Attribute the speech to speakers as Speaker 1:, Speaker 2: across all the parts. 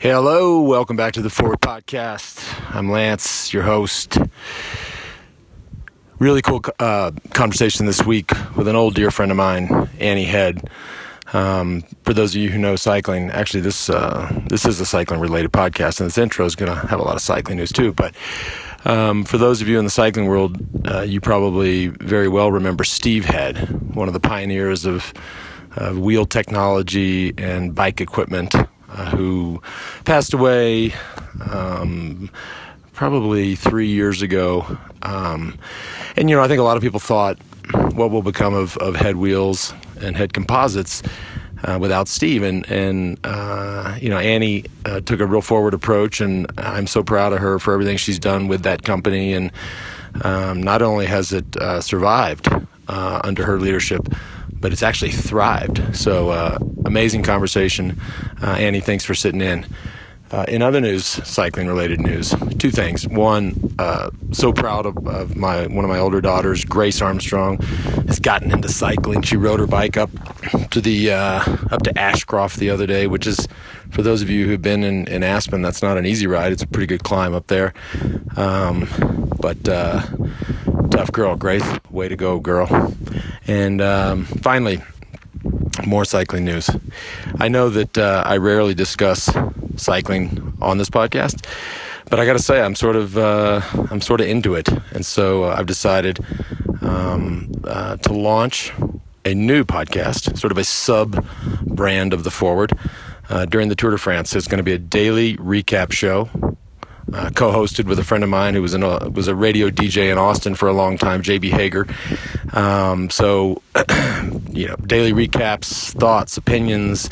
Speaker 1: Hello, welcome back to the Forward Podcast. I'm Lance, your host. Really cool uh, conversation this week with an old dear friend of mine, Annie Hed. Um, for those of you who know cycling, actually this uh, this is a cycling related podcast, and this intro is going to have a lot of cycling news too. But um, for those of you in the cycling world, uh, you probably very well remember Steve Hed, one of the pioneers of, of wheel technology and bike equipment, uh, who passed away um, probably three years ago. Um, and you know, I think a lot of people thought, what will become of, of HED wheels and HED composites uh, without Steve. And, and uh, you know, Annie uh, took a real forward approach, and I'm so proud of her for everything she's done with that company. And um, not only has it uh, survived uh, under her leadership, but it's actually thrived. So, uh, amazing conversation. Annie, thanks for sitting in. Uh, in other news, cycling related news, two things. One, uh, so proud of, of, my one of my older daughters, Grace Armstrong, has gotten into cycling. She rode her bike up to the uh, up to Ashcroft the other day, which is for those of you who've been in, in Aspen, that's not an easy ride. It's a pretty good climb up there, um, but uh, tough girl, Grace. Way to go, girl. And um, finally, more cycling news. I know that uh, I rarely discuss cycling on this podcast. But I got to say, I'm sort of uh, I'm sort of into it, and so uh, I've decided um, uh, to launch a new podcast, sort of a sub brand of the Forward. Uh, during the Tour de France, it's going to be a daily recap show uh, co-hosted with a friend of mine who was in a, was a radio DJ in Austin for a long time, JB Hager. Um, so, you know, daily recaps, thoughts, opinions,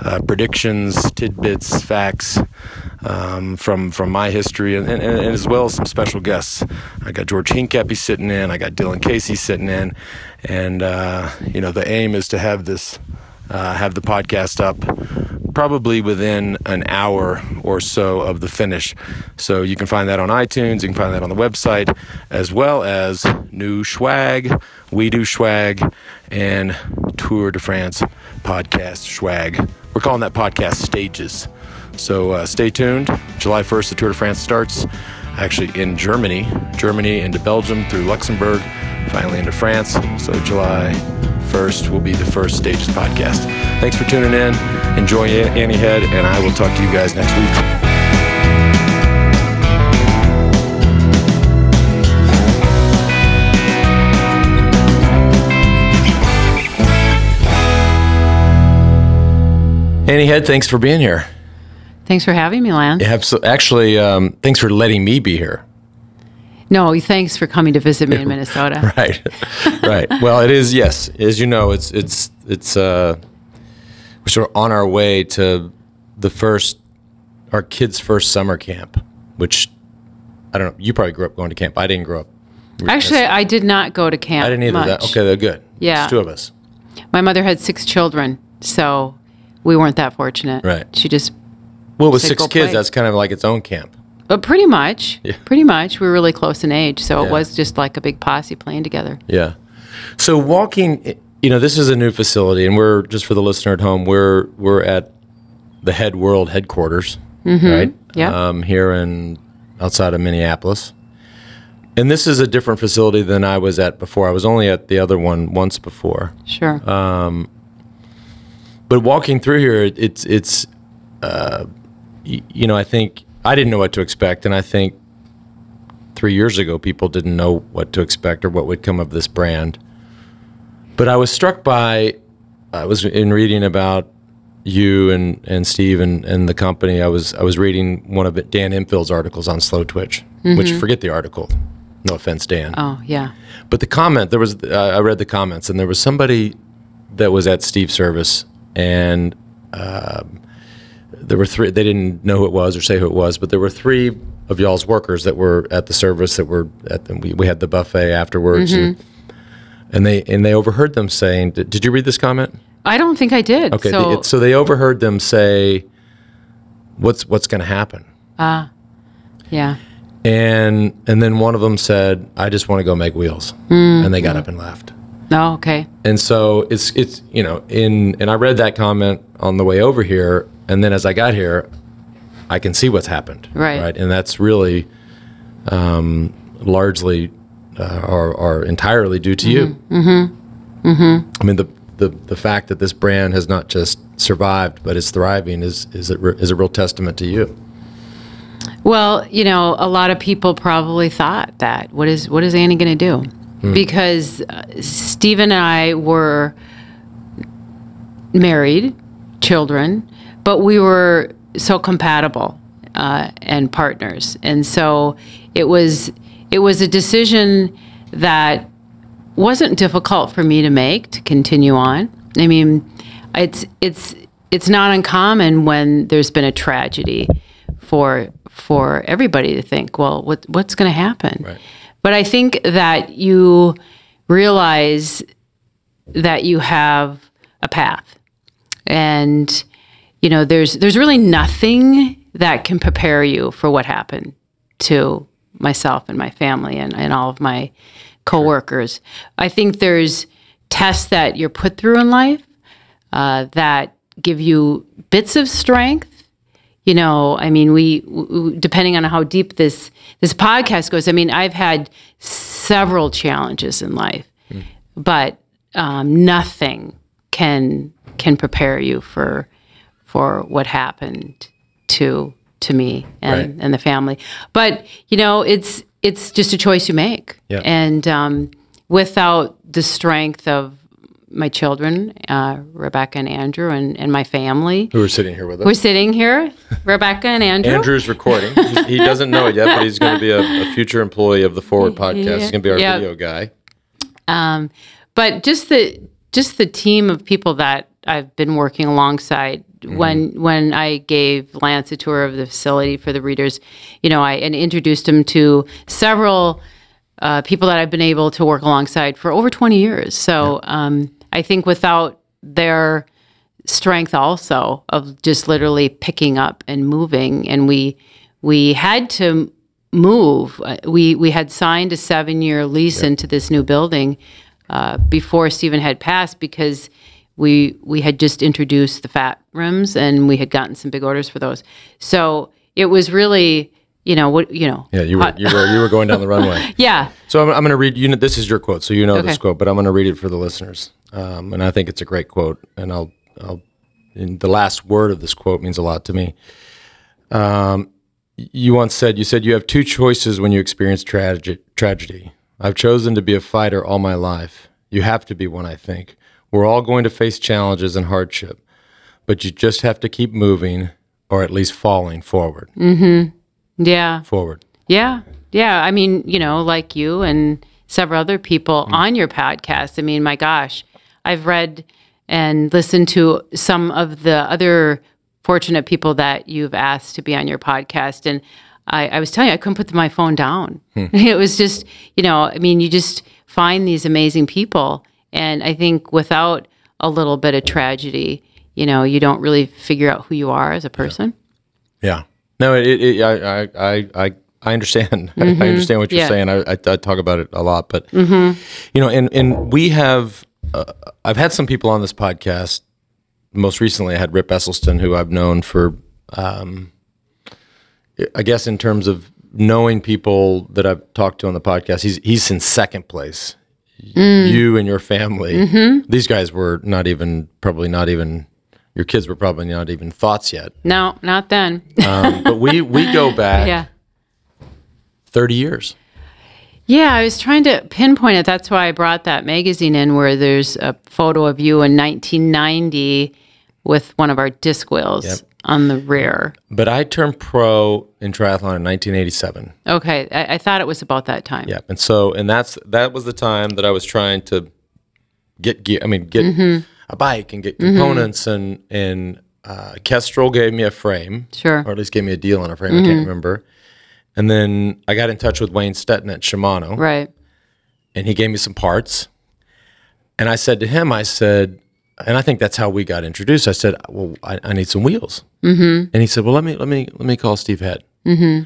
Speaker 1: uh, predictions, tidbits, facts um, from from my history, and, and, and, as well as some special guests. I got George Hincapie sitting in, I got Dylan Casey sitting in, and uh, you know, the aim is to have this uh, have the podcast up probably within an hour or so of the finish. So you can find that on iTunes, you can find that on the website, as well as new swag, We Do Swag, and Tour de France podcast swag. We're calling that podcast Stages. So uh, stay tuned. July 1st, the Tour de France starts actually in Germany, Germany into Belgium through Luxembourg, finally into France. So July 1st will be the first Stages podcast. Thanks for tuning in. Enjoy Annie Hed, and I will talk to you guys next week. Annie Hed, thanks for being here.
Speaker 2: Thanks for having me, Lance.
Speaker 1: Actually, um, thanks for letting me be here.
Speaker 2: No, thanks for coming to visit me in Minnesota.
Speaker 1: right, right. Well, it is. Yes, as you know, it's it's it's. Uh, we're sort of on our way to the first, our kids' first summer camp, which I don't know. You probably grew up going to camp. I didn't grow up.
Speaker 2: Actually, I did not go to camp.
Speaker 1: I didn't either. That, okay, they're good.
Speaker 2: Yeah,
Speaker 1: it's two of us.
Speaker 2: My mother had six children, so we weren't that fortunate.
Speaker 1: Right.
Speaker 2: She just.
Speaker 1: Well, with six kids, play. that's kind of like its own camp.
Speaker 2: But pretty much, yeah. pretty much, we were really close in age, so
Speaker 1: yeah.
Speaker 2: it was just like a big posse playing together.
Speaker 1: Yeah. So walking, you know, this is a new facility, and we're just for the listener at home, we're we're at the HED World headquarters,
Speaker 2: mm-hmm.
Speaker 1: right?
Speaker 2: Yeah.
Speaker 1: Um, here in outside of Minneapolis, and this is a different facility than I was at before. I was only at the other one once before.
Speaker 2: Sure.
Speaker 1: Um, but walking through here, it's it's, uh, y- you know, I think I didn't know what to expect, and I think three years ago people didn't know what to expect or what would come of this brand. But I was struck by I was in reading about you and, and Steve and, and the company. I was I was reading one of it, Dan Empfield's articles on Slow Twitch, mm-hmm. which forget the article. No offense, Dan.
Speaker 2: Oh yeah.
Speaker 1: But the comment there was uh, I read the comments and there was somebody that was at Steve's service and. Um, there were three. They didn't know who it was or say who it was, but there were three of y'all's workers that were at the service that were at. The, we, we had the buffet afterwards,
Speaker 2: mm-hmm.
Speaker 1: and, and, they and they overheard them saying, "Did, did you read this comment?"
Speaker 2: I don't think I did.
Speaker 1: Okay,
Speaker 2: so,
Speaker 1: the, so they overheard them say, "What's what's going to happen?"
Speaker 2: Ah, uh, yeah.
Speaker 1: And and then one of them said, "I just want to go make wheels,"
Speaker 2: mm-hmm.
Speaker 1: and they got up and left.
Speaker 2: Oh, okay.
Speaker 1: And so it's it's you know in and I read that comment on the way over here, and then as I got here, I can see what's happened.
Speaker 2: Right.
Speaker 1: Right. And that's really um, largely uh, or, or entirely due to you. Mm-hmm. Mm-hmm. I mean, the, the, the fact that this brand has not just survived but is thriving is, is, a, is a real testament to you.
Speaker 2: Well, you know, a lot of people probably thought that. What is what is Annie going to do? Because uh, Steve and I were married, children, but we were so compatible uh, and partners, and so it was it was a decision that wasn't difficult for me to make to continue on. I mean, it's it's it's not uncommon when there's been a tragedy for for everybody to think, well, what what's going to happen?
Speaker 1: Right.
Speaker 2: But I think that you realize that you have a path, and you know there's there's really nothing that can prepare you for what happened to myself and my family and, and all of my coworkers. I think there's tests that you're put through in life uh, that give you bits of strength. You know, I mean, we w- w- depending on how deep this this podcast goes. I mean, I've had several challenges in life, but um, nothing can can prepare you for for what happened to to me and,
Speaker 1: Right.
Speaker 2: and the family. But you know, it's it's just a choice you make,
Speaker 1: Yeah.
Speaker 2: and um, without the strength of my children, uh, Rebecca and Andrew, and, and my family.
Speaker 1: Who are sitting here with us?
Speaker 2: We're sitting here, Rebecca and Andrew.
Speaker 1: Andrew's recording. He's, he doesn't know it yet, but he's going to be a, a future employee of the Forward podcast. He's going to be our
Speaker 2: Yeah.
Speaker 1: video guy.
Speaker 2: Um, but just the just the team of people that I've been working alongside. When when I gave Lance a tour of the facility for the readers, you know, I and introduced him to several uh, people that I've been able to work alongside for over 20 years. So um, I think without their strength also of just literally picking up and moving, and we we had to move. Uh, We we had signed a seven year lease into this new building uh, before Stephen had passed because we we had just introduced the fat rims and we had gotten some big orders for those. So it was really you know what you know
Speaker 1: Yeah, you were you were you were going down the runway.
Speaker 2: yeah
Speaker 1: So I'm, I'm going to read. You know, this is your quote, so you know this quote, but I'm going to read it for the listeners, um, and I think it's a great quote. And I'll, I'll, and the last word of this quote means a lot to me. Um, you once said, "You said you have two choices when you experience trage- tragedy. I've chosen to be a fighter all my life. You have to be one, I think. We're all going to face challenges and hardship, but you just have to keep moving, or at least falling forward, Mhm.
Speaker 2: yeah
Speaker 1: forward."
Speaker 2: Yeah. Yeah. I mean, you know, like you and several other people
Speaker 1: Mm.
Speaker 2: on your podcast. I mean, my gosh, I've read and listened to some of the other fortunate people that you've asked to be on your podcast. And I, I was telling you, I couldn't put my phone down.
Speaker 1: Hmm.
Speaker 2: It was just, you know, I mean, you just find these amazing people. And I think without a little bit of tragedy, you know, you don't really figure out who you are as a person.
Speaker 1: Yeah. No, it, it, I, I, I, I, I understand. I understand what you're
Speaker 2: Yeah.
Speaker 1: saying. I, I, I talk about it a lot, but you know, and and we have, uh, I've had some people on this podcast. Most recently, I had Rip Esselstyn, who I've known for, um, I guess, in terms of knowing people that I've talked to on the podcast. He's he's in second place. You and your family. These guys were not even probably not even. Your kids were probably not even thoughts yet.
Speaker 2: No, not then.
Speaker 1: Um, but we we go back
Speaker 2: yeah.
Speaker 1: 30 years.
Speaker 2: Yeah, I was trying to pinpoint it. That's why I brought that magazine in where there's a photo of you in 1990 with one of our disc wheels
Speaker 1: Yep.
Speaker 2: On the rear.
Speaker 1: But I turned pro in triathlon in 1987.
Speaker 2: Okay, I, I thought it was about that time.
Speaker 1: Yeah, and so and that's that was the time that I was trying to get gear. I mean, get
Speaker 2: Mm-hmm.
Speaker 1: a bike and get components and and uh, Kestrel gave me a frame,
Speaker 2: Sure.
Speaker 1: or at least gave me a deal on a frame. I can't remember. And then I got in touch with Wayne Stetina at Shimano,
Speaker 2: Right.
Speaker 1: and he gave me some parts. And I said to him, I said, and I think that's how we got introduced. I said, well, I, I need some wheels. Mm-hmm. And he said, well, let me let me let me call Steve Hed. Mm-hmm.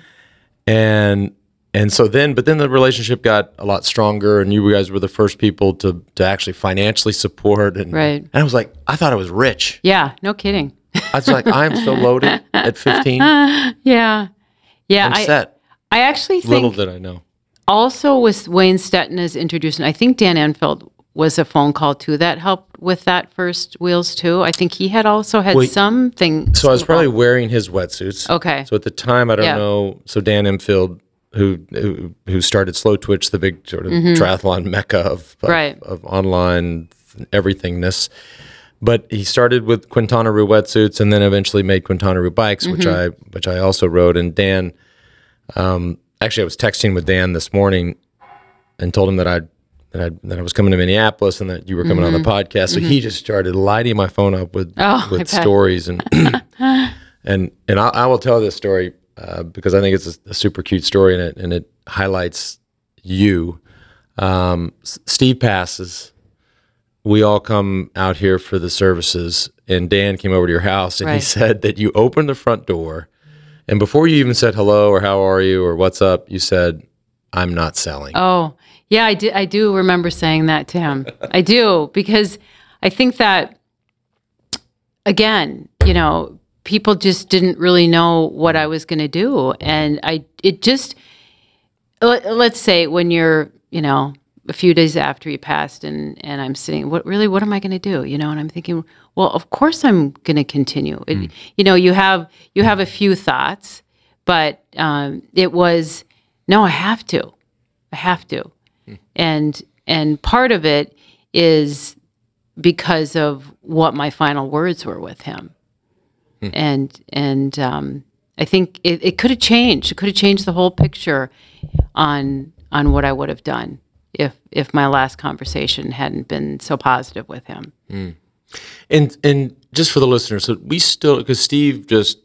Speaker 1: And and so then, but then the relationship got a lot stronger, and you guys were the first people to to actually financially support. And
Speaker 2: Right.
Speaker 1: and I was like, I thought I was rich.
Speaker 2: Yeah, no kidding.
Speaker 1: I was like, I'm so loaded at 15.
Speaker 2: yeah, yeah.
Speaker 1: I'm
Speaker 2: I
Speaker 1: set.
Speaker 2: I actually think
Speaker 1: Little did I know.
Speaker 2: also with Wayne Stetina as introduced, and I think Dan Empfield was a phone call too that helped with that first wheels too. I think he had also had
Speaker 1: Well,
Speaker 2: something.
Speaker 1: So I was probably wearing his wetsuits.
Speaker 2: okay.
Speaker 1: So at the time, I don't
Speaker 2: Yeah.
Speaker 1: know. So Dan Empfield, who who, who started Slow Twitch, the big sort of triathlon mecca of of,
Speaker 2: Mm-hmm. Right.
Speaker 1: of online everythingness. But he started with Quintana Roo wetsuits, and then eventually made Quintana Roo bikes, which I
Speaker 2: Mm-hmm.
Speaker 1: which I also rode. And Dan, um, actually, I was texting with Dan this morning, and told him that I that I that I was coming to Minneapolis and that you were coming on the podcast. So he just started lighting my phone up with
Speaker 2: Mm-hmm. Oh,
Speaker 1: with stories and and and I, I will tell this story uh, because I think it's a, a super cute story and it and it highlights you. Um, Steve passes. We all come out here for the services, and Dan came over to your house and he said that you opened the front door, and before you even said hello or how are you or what's up, you said, "I'm not selling."
Speaker 2: Oh, yeah, I did. I do remember saying that to him. I do because I think that again, you know, people just didn't really know what I was going to do, and I it just let, let's say when you're you know a few days after he passed and and I'm sitting what really what am I going to do? You know and I'm thinking well of course I'm going to continue. It, you know you have you have a few thoughts but um, it was no I have to. I have to and and part of it is because of what my final words were with him and and um, I think it, it could have changed. It could have changed the whole picture on on what I would have done if if my last conversation hadn't been so positive with him.
Speaker 1: And and just for the listeners, so we still because Steve just,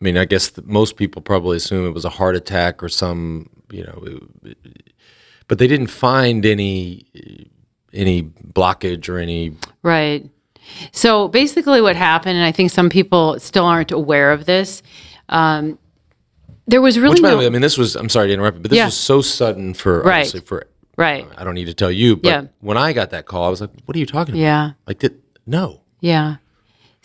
Speaker 1: I mean, I guess most people probably assume it was a heart attack or some, you know, but they didn't find any any blockage or any.
Speaker 2: Right. So basically, what happened, and I think some people still aren't aware of this. Um, there was really
Speaker 1: Which, by
Speaker 2: no
Speaker 1: the way, I mean, this was. I'm sorry to interrupt, but this
Speaker 2: Yeah.
Speaker 1: was so sudden for
Speaker 2: Right.
Speaker 1: for.
Speaker 2: right.
Speaker 1: I don't need to tell you, but
Speaker 2: Yeah.
Speaker 1: when I got that call, I was like, "What are you talking about?
Speaker 2: Yeah.
Speaker 1: Like, did, no,
Speaker 2: Yeah.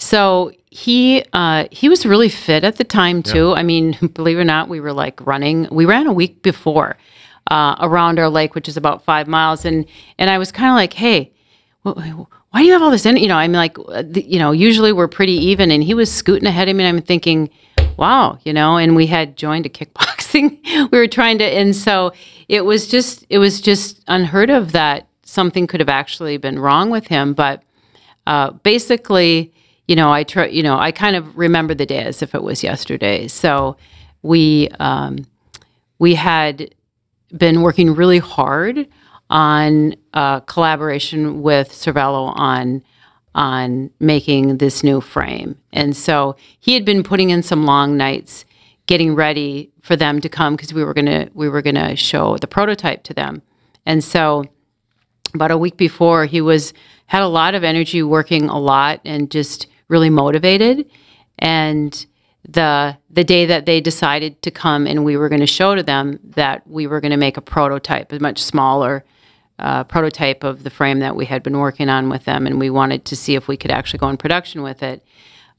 Speaker 2: So he uh, he was really fit at the time too. I mean, believe it or not, we were like running. We ran a week before uh, around our lake, which is about five miles, and and I was kind of like, hey. wh- wh- Why do you have all this in? You know, I'm like, uh, you know, usually we're pretty even, and he was scooting ahead of me. And I'm thinking, wow, you know, and we had joined a kickboxing. we were trying to, and so it was just, it was just unheard of that something could have actually been wrong with him. But uh, basically, you know, I try, you know, I kind of remember the day as if it was yesterday. So we um, we had been working really hard on uh, collaboration with Cervelo on on making this new frame, and so he had been putting in some long nights getting ready for them to come because we were gonna we were gonna show the prototype to them, and so about a week before he was had a lot of energy working a lot and just really motivated. And the the day that they decided to come and we were going to show to them that we were going to make a prototype a much smaller uh, prototype of the frame that we had been working on with them and we wanted to see if we could actually go in production with it.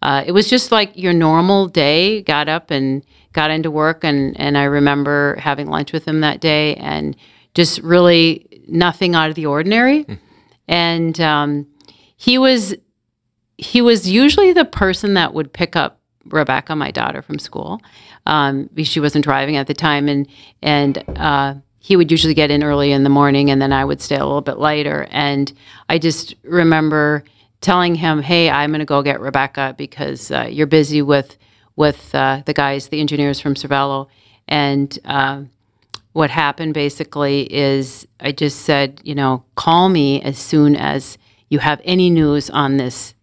Speaker 2: Uh, it was just like your normal day got up and got into work and, and i remember having lunch with him that day and just really nothing out of the ordinary. And um, he was he was usually the person that would pick up Rebecca, my daughter, from school. Um, she wasn't driving at the time, and and uh, he would usually get in early in the morning, and then I would stay a little bit later. And I just remember telling him, "Hey, I'm going to go get Rebecca because uh, you're busy with with uh, the guys, the engineers from Cervelo." And uh, what happened basically is I just said, you know, call me as soon as you have any news on this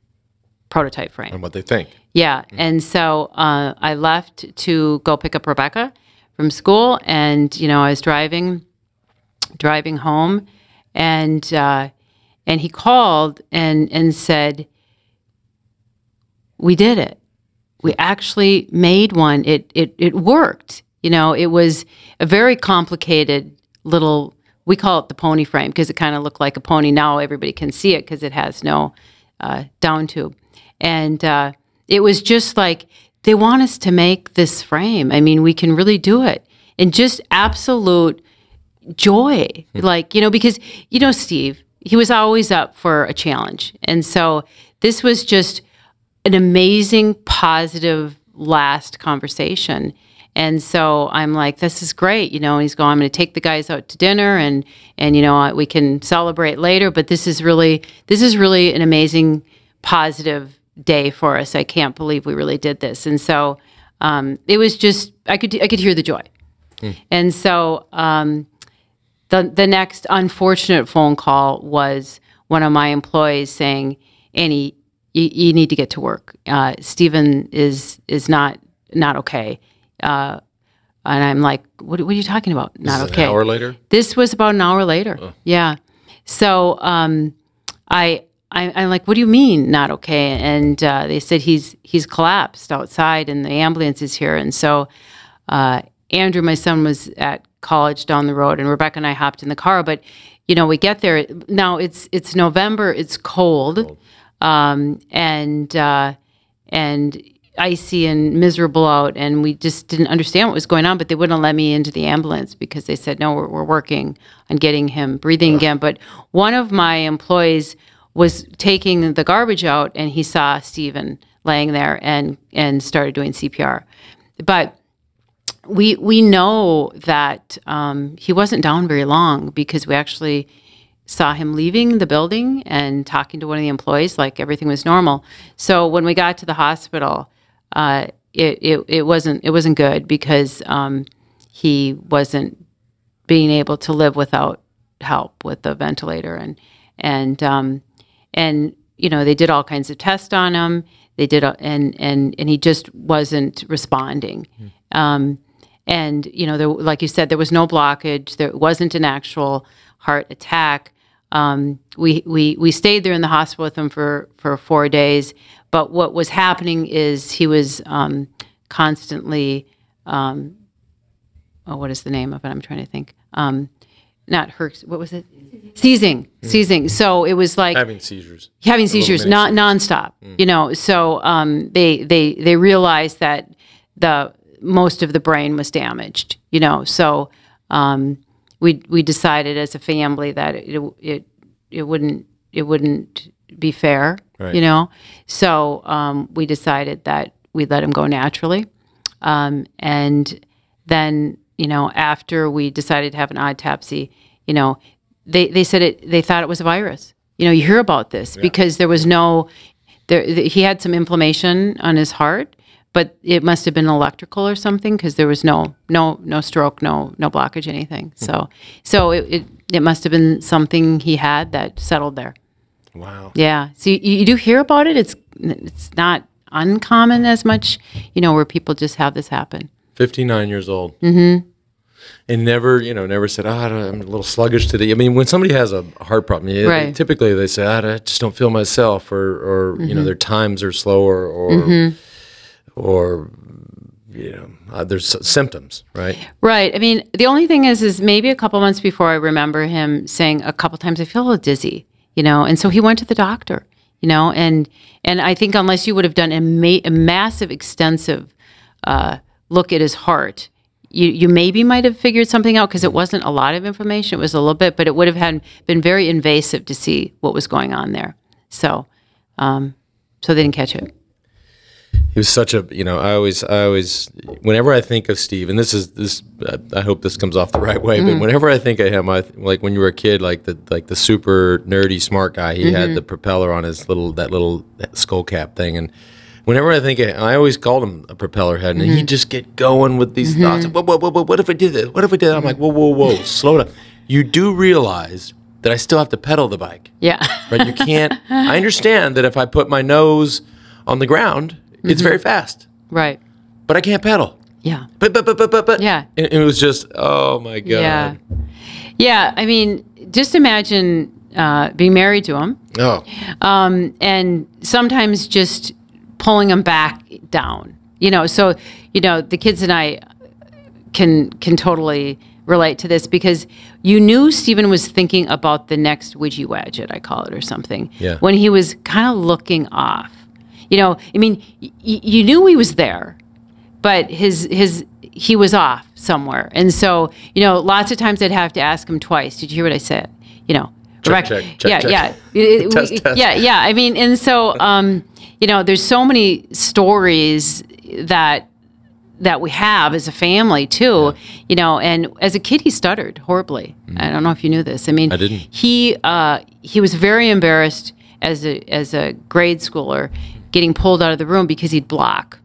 Speaker 2: prototype frame.
Speaker 1: and what they think.
Speaker 2: Yeah. And so uh, I left to go pick up Rebecca from school. And, you know, I was driving, driving home and, uh, and he called and, and said, we did it. We actually made one. It, it, it worked. You know, it was a very complicated little, we call it the pony frame because it kind of looked like a pony. Now everybody can see it because it has no uh, down tube. And uh, it was just like they want us to make this frame. I mean, we can really do it. And just absolute joy. Hmm. Like, you know, because, you know, Steve, he was always up for a challenge. And so this was just an amazing, positive last conversation. And so I'm like, this is great. You know, he's going, I'm going to take the guys out to dinner and, and, you know, we can celebrate later. But this is really, this is really an amazing, positive day for us. I can't believe we really did this. And so um, it was just, I could, I could hear the joy. And so um, the, the next unfortunate phone call was one of my employees saying, Annie, you, you need to get to work. Uh, Stephen is, is not, not okay. Uh, and I'm like, what, what are you talking about? Not
Speaker 1: An
Speaker 2: okay.
Speaker 1: hour later?
Speaker 2: This was about an hour later. Yeah. So um, I, I, I'm like, what do you mean not okay? And uh, they said he's he's collapsed outside, and the ambulance is here. And so uh, Andrew, my son, was at college down the road, and Rebecca and I hopped in the car. But you know, we get there now. It's it's November. It's cold, um, and uh, and icy and miserable out and we just didn't understand what was going on but they wouldn't let me into the ambulance because they said no we're, we're working on getting him breathing again but one of my employees was taking the garbage out and he saw Stephen laying there and and started doing CPR but we we know that um, he wasn't down very long because we actually saw him leaving the building and talking to one of the employees like everything was normal. So when we got to the hospital, uh, it, it it wasn't it wasn't good because um, he wasn't being able to live without help with the ventilator and and um, and you know they did all kinds of tests on him. They did a, and and and he just wasn't responding. Um, and you know, there, like you said, there was no blockage. There wasn't an actual heart attack. Um, we we we stayed there in the hospital with him for for four days. But what was happening is he was um, constantly. Um, oh, what is the name of it? I'm trying to think. Not her. What was it? Seizing, seizing. So it was like
Speaker 1: Having seizures.
Speaker 2: having seizures
Speaker 1: mini
Speaker 2: not nonstop. You know, so um, they they they realized that the most of the brain was damaged. You know, so um, we we decided as a family that it it it wouldn't it wouldn't be fair.
Speaker 1: Right.
Speaker 2: You know, so um, we decided that we'd let him go naturally, um, and then you know after we decided to have an autopsy, you know, they they said it they thought it was a virus. You know, you hear about this because there was no there he had some inflammation on his heart, but it must have been electrical or something because there was no no no stroke, no no blockage, anything. Hmm. So so it, it it must have been something he had that settled there.
Speaker 1: Wow.
Speaker 2: Yeah. So you, you do hear about it. It's it's not uncommon as much, you know, where people just have this happen.
Speaker 1: 59 years old. Mm-hmm. And never, you know, never said, oh, I'm a little sluggish today. I mean, when somebody has a heart problem,
Speaker 2: Right.
Speaker 1: typically they say, "Ah, I just don't feel myself, or, or you know, their times are slower, or, or, you know, uh, there's symptoms, right?
Speaker 2: Right. I mean, the only thing is, is maybe a couple months before I remember him saying a couple times, I feel a little dizzy, you know, and so he went to the doctor, you know, and and I think unless you would have done a, ma- a massive, extensive uh, look at his heart, you you maybe might have figured something out because it wasn't a lot of information; it was a little bit, but it would have had been very invasive to see what was going on there. So, um, so they didn't catch it.
Speaker 1: he was such a you know i always i always whenever i think of steve and this is this i hope this comes off the right way but whenever i think of him i like when you were a kid like the like the super nerdy smart guy he had the propeller on his little that little skull cap thing and whenever i think i always called him a propeller head and he'd just get going with these thoughts what, what, what, what, what if i did this what if i did that? i'm like whoa whoa whoa slow down you do realize that i still have to pedal the bike
Speaker 2: Yeah.
Speaker 1: right? You can't. I understand that if I put my nose on the ground, it's very fast,
Speaker 2: right.
Speaker 1: but I can't pedal.
Speaker 2: Yeah.
Speaker 1: But but but but but, but.
Speaker 2: Yeah.
Speaker 1: And it was just oh my god.
Speaker 2: Yeah. Yeah. I mean, just imagine uh, being married to him
Speaker 1: Oh,
Speaker 2: um, and sometimes just pulling him back down. You know, so you know the kids and I can can totally relate to this because you knew Stephen was thinking about the next widgie wadget, I call it, or something.
Speaker 1: Yeah.
Speaker 2: When he was kind of looking off, you know, I mean, y- you knew he was there, but his his he was off somewhere, and so you know, lots of times I'd have to ask him twice. Did you hear what I said? You know,
Speaker 1: Check, check, check,
Speaker 2: yeah,
Speaker 1: check.
Speaker 2: yeah, It-
Speaker 1: Test,
Speaker 2: we-
Speaker 1: test.
Speaker 2: yeah, yeah. I mean, and so um, you know, there's so many stories that that we have as a family too. You know, and as a kid, he stuttered horribly. I don't know if you knew this. I mean.
Speaker 1: I didn't.
Speaker 2: He uh, he was very embarrassed as a as a grade schooler, getting pulled out of the room because he'd block,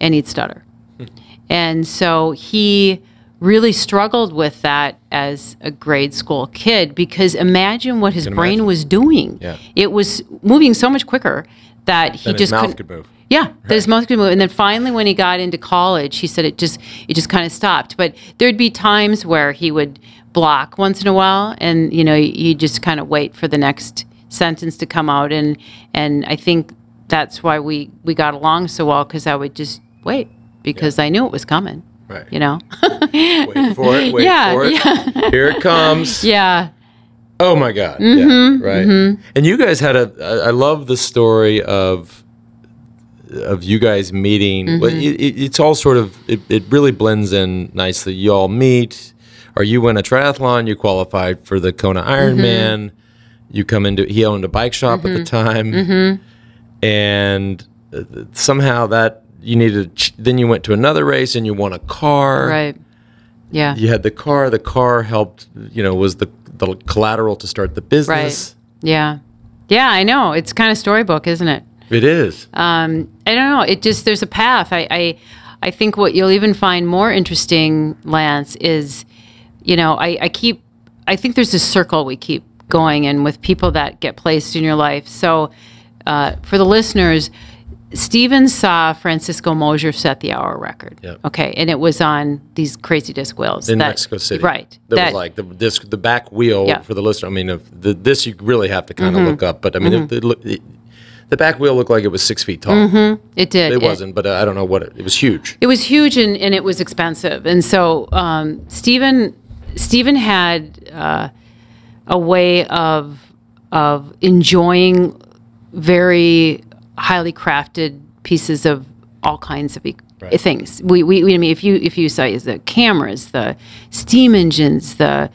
Speaker 2: and he'd stutter, and so he really struggled with that as a grade school kid because imagine what his brain
Speaker 1: imagine.
Speaker 2: was doing.
Speaker 1: Yeah.
Speaker 2: It was moving so much quicker that he
Speaker 1: his
Speaker 2: just
Speaker 1: mouth
Speaker 2: couldn't-
Speaker 1: could move.
Speaker 2: yeah, that his mouth could move. And then finally, when he got into college, he said it just it just kind of stopped. But there'd be times where he would block once in a while, and you know, you just kind of wait for the next sentence to come out. And and I think that's why we we got along so well because I would just wait because I knew it was coming.
Speaker 1: Right.
Speaker 2: You know.
Speaker 1: Wait for it. Wait
Speaker 2: Yeah,
Speaker 1: for it. Here it comes.
Speaker 2: yeah.
Speaker 1: Oh my God.
Speaker 2: Mm-hmm,
Speaker 1: yeah. Right. And you guys had a. I love the story of of you guys meeting. But
Speaker 2: Mm-hmm.
Speaker 1: it, it, it's all sort of. It, it really blends in nicely. You all meet, or you win a triathlon. You qualified for the Kona Ironman.
Speaker 2: Mm-hmm.
Speaker 1: You come into. He owned a bike shop at the time,
Speaker 2: Mm-hmm.
Speaker 1: and uh, somehow that you needed. Then you went to another race and you won a car
Speaker 2: Right. Yeah.
Speaker 1: you had the car the car helped you know was the the collateral to start the business Right.
Speaker 2: Yeah. Yeah. I know. It's kind of storybook, isn't it?
Speaker 1: it is
Speaker 2: um, I don't know. It just there's a path. I, I I think what you'll even find more interesting, Lance, is you know I, I keep I think there's a circle we keep going in with people that get placed in your life. So uh, for the listeners, Steven saw Francisco Moser set the hour record.
Speaker 1: Yep.
Speaker 2: Okay, and it was on these crazy disc wheels
Speaker 1: in
Speaker 2: that-
Speaker 1: Mexico City
Speaker 2: Right.
Speaker 1: that,
Speaker 2: That-
Speaker 1: was like the disc the back wheel
Speaker 2: Yeah.
Speaker 1: for the listener I mean the, this you really have to kind
Speaker 2: Mm-hmm.
Speaker 1: of look up but I mean look- it, the back wheel looked like it was six feet tall
Speaker 2: it did.
Speaker 1: it wasn't but uh, I don't know what it, it was huge
Speaker 2: It was huge and, and it was expensive. And so um, Stephen Stephen had uh, a way of of enjoying very highly crafted pieces of all kinds of e- things. We, we, we I mean if you if you say the cameras, the steam engines, the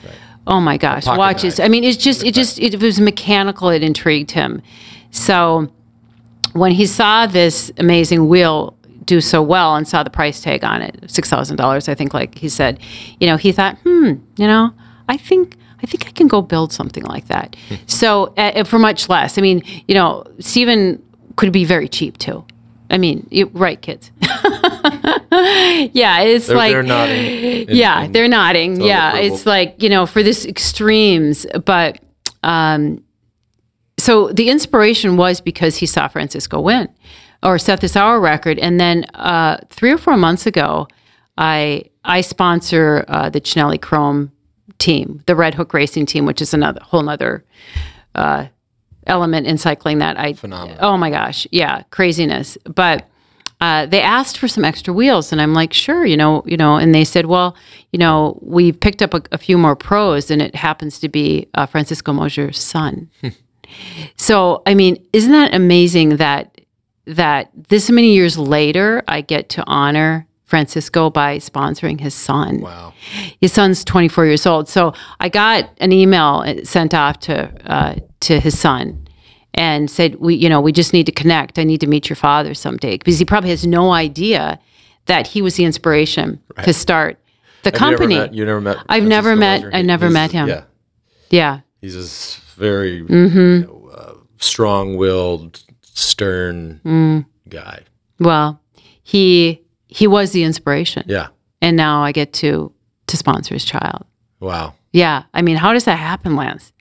Speaker 2: oh my gosh, watches.
Speaker 1: knife.
Speaker 2: I mean it's just it just it was mechanical, it intrigued him. So when he saw this amazing wheel do so well and saw the price tag on it, six thousand dollars, I think, like he said, you know, he thought, hmm, you know, I think I think I can go build something like that. so uh, for much less, I mean, you know, Stephen could be very cheap too. I mean, you, right, kids? yeah, it's
Speaker 1: they're,
Speaker 2: like
Speaker 1: they're nodding in-
Speaker 2: yeah,
Speaker 1: in-
Speaker 2: they're nodding. Yeah,
Speaker 1: approval.
Speaker 2: it's like you know for this extremes, but um, so the inspiration was because he saw Francisco win or set this hour record, and then uh, three or four months ago, I I sponsor uh, the Cinelli Chrome team, the Red Hook Racing team, which is another whole nother uh, element in cycling that I
Speaker 1: Phenomenal.
Speaker 2: Oh my gosh, yeah, craziness. But uh, they asked for some extra wheels, and I'm like, sure, you know, you know. And they said, well, you know, we've picked up a, a few more pros, and it happens to be uh, Francisco Moser's son. so, I mean, isn't that amazing that that this many years later, I get to honor Francisco by sponsoring his son.
Speaker 1: wow
Speaker 2: His son's 24 years old. So I got an email sent off to uh, to his son and said, "We, you know, we just need to connect. I need to meet your father someday because he probably has no idea that he was the inspiration to start the
Speaker 1: Have
Speaker 2: company."
Speaker 1: you, ever met, you never met
Speaker 2: I've never met-? I never met him.
Speaker 1: yeah
Speaker 2: yeah,
Speaker 1: he's this very
Speaker 2: Mm-hmm.
Speaker 1: you know, uh, strong-willed stern
Speaker 2: Mm.
Speaker 1: guy
Speaker 2: well, he he was the inspiration,
Speaker 1: yeah
Speaker 2: and now I get to to sponsor his child.
Speaker 1: wow
Speaker 2: Yeah, I mean, how does that happen, Lance?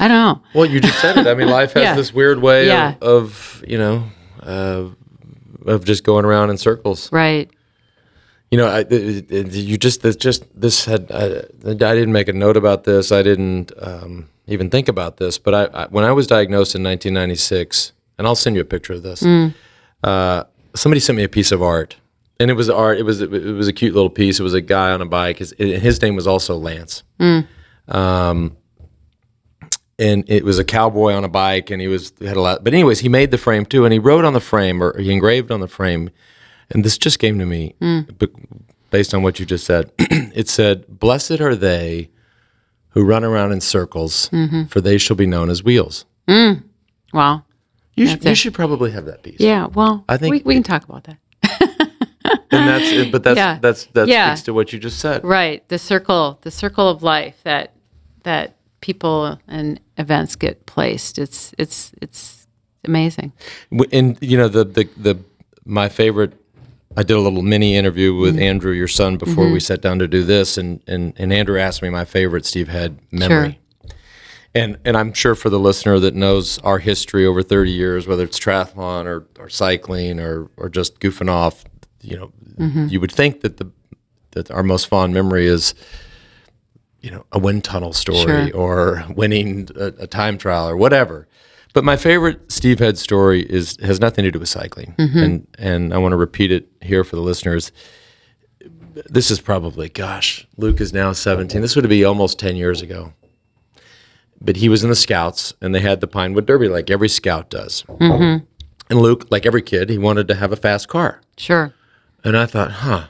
Speaker 2: I don't know.
Speaker 1: Well, you just said it. I mean, life has
Speaker 2: Yeah.
Speaker 1: this weird way
Speaker 2: Yeah.
Speaker 1: of, of, you know, uh, of just going around in circles.
Speaker 2: Right.
Speaker 1: You know, I, it, it- you just this just this had I, I didn't make a note about this. I didn't um, even think about this. But I, I when I was diagnosed in 1996, and I'll send you a picture of this. Uh, somebody sent me a piece of art, and it was art. It was it was a cute little piece. It was a guy on a bike. His, his name was also Lance. Mm. Um, and it was a cowboy on a bike, and he was had a lot. But anyways, he made the frame too, and he wrote on the frame or he engraved on the frame, and this just came to me, mm. but based on what you just said. it said, "Blessed are they who run around in circles, mm-hmm. for they shall be known as wheels." Mm.
Speaker 2: Wow.
Speaker 1: You, sh- you should probably have that piece.
Speaker 2: Yeah. Well,
Speaker 1: I think
Speaker 2: we, we can talk about that.
Speaker 1: And that's it, but that's
Speaker 2: Yeah.
Speaker 1: that's that
Speaker 2: Yeah.
Speaker 1: speaks to what you just said.
Speaker 2: Right. The circle, the circle of life that that people and events get placed. It's it's it's amazing.
Speaker 1: And you know the the the my favorite. I did a little mini interview with
Speaker 2: Mm-hmm.
Speaker 1: Andrew, your son, before we sat down to do this, and and and Andrew asked me my favorite Steve Hed memory. And and I'm sure for the listener that knows our history over 30 years, whether it's triathlon or, or cycling or or just goofing off, you know,
Speaker 2: Mm-hmm.
Speaker 1: you would think that the that our most fond memory is, you know, a wind tunnel story
Speaker 2: Sure.
Speaker 1: or winning a, a time trial or whatever. But my favorite Steve Hed story is has nothing to do with cycling,
Speaker 2: Mm-hmm.
Speaker 1: and and I want to repeat it here for the listeners. This is probably, gosh, Luke is now 17. This would be almost 10 years ago. But he was in the Scouts, and they had the Pinewood Derby, like every Scout does.
Speaker 2: Mm-hmm.
Speaker 1: And Luke, like every kid, he wanted to have a fast car.
Speaker 2: Sure.
Speaker 1: And I thought, huh,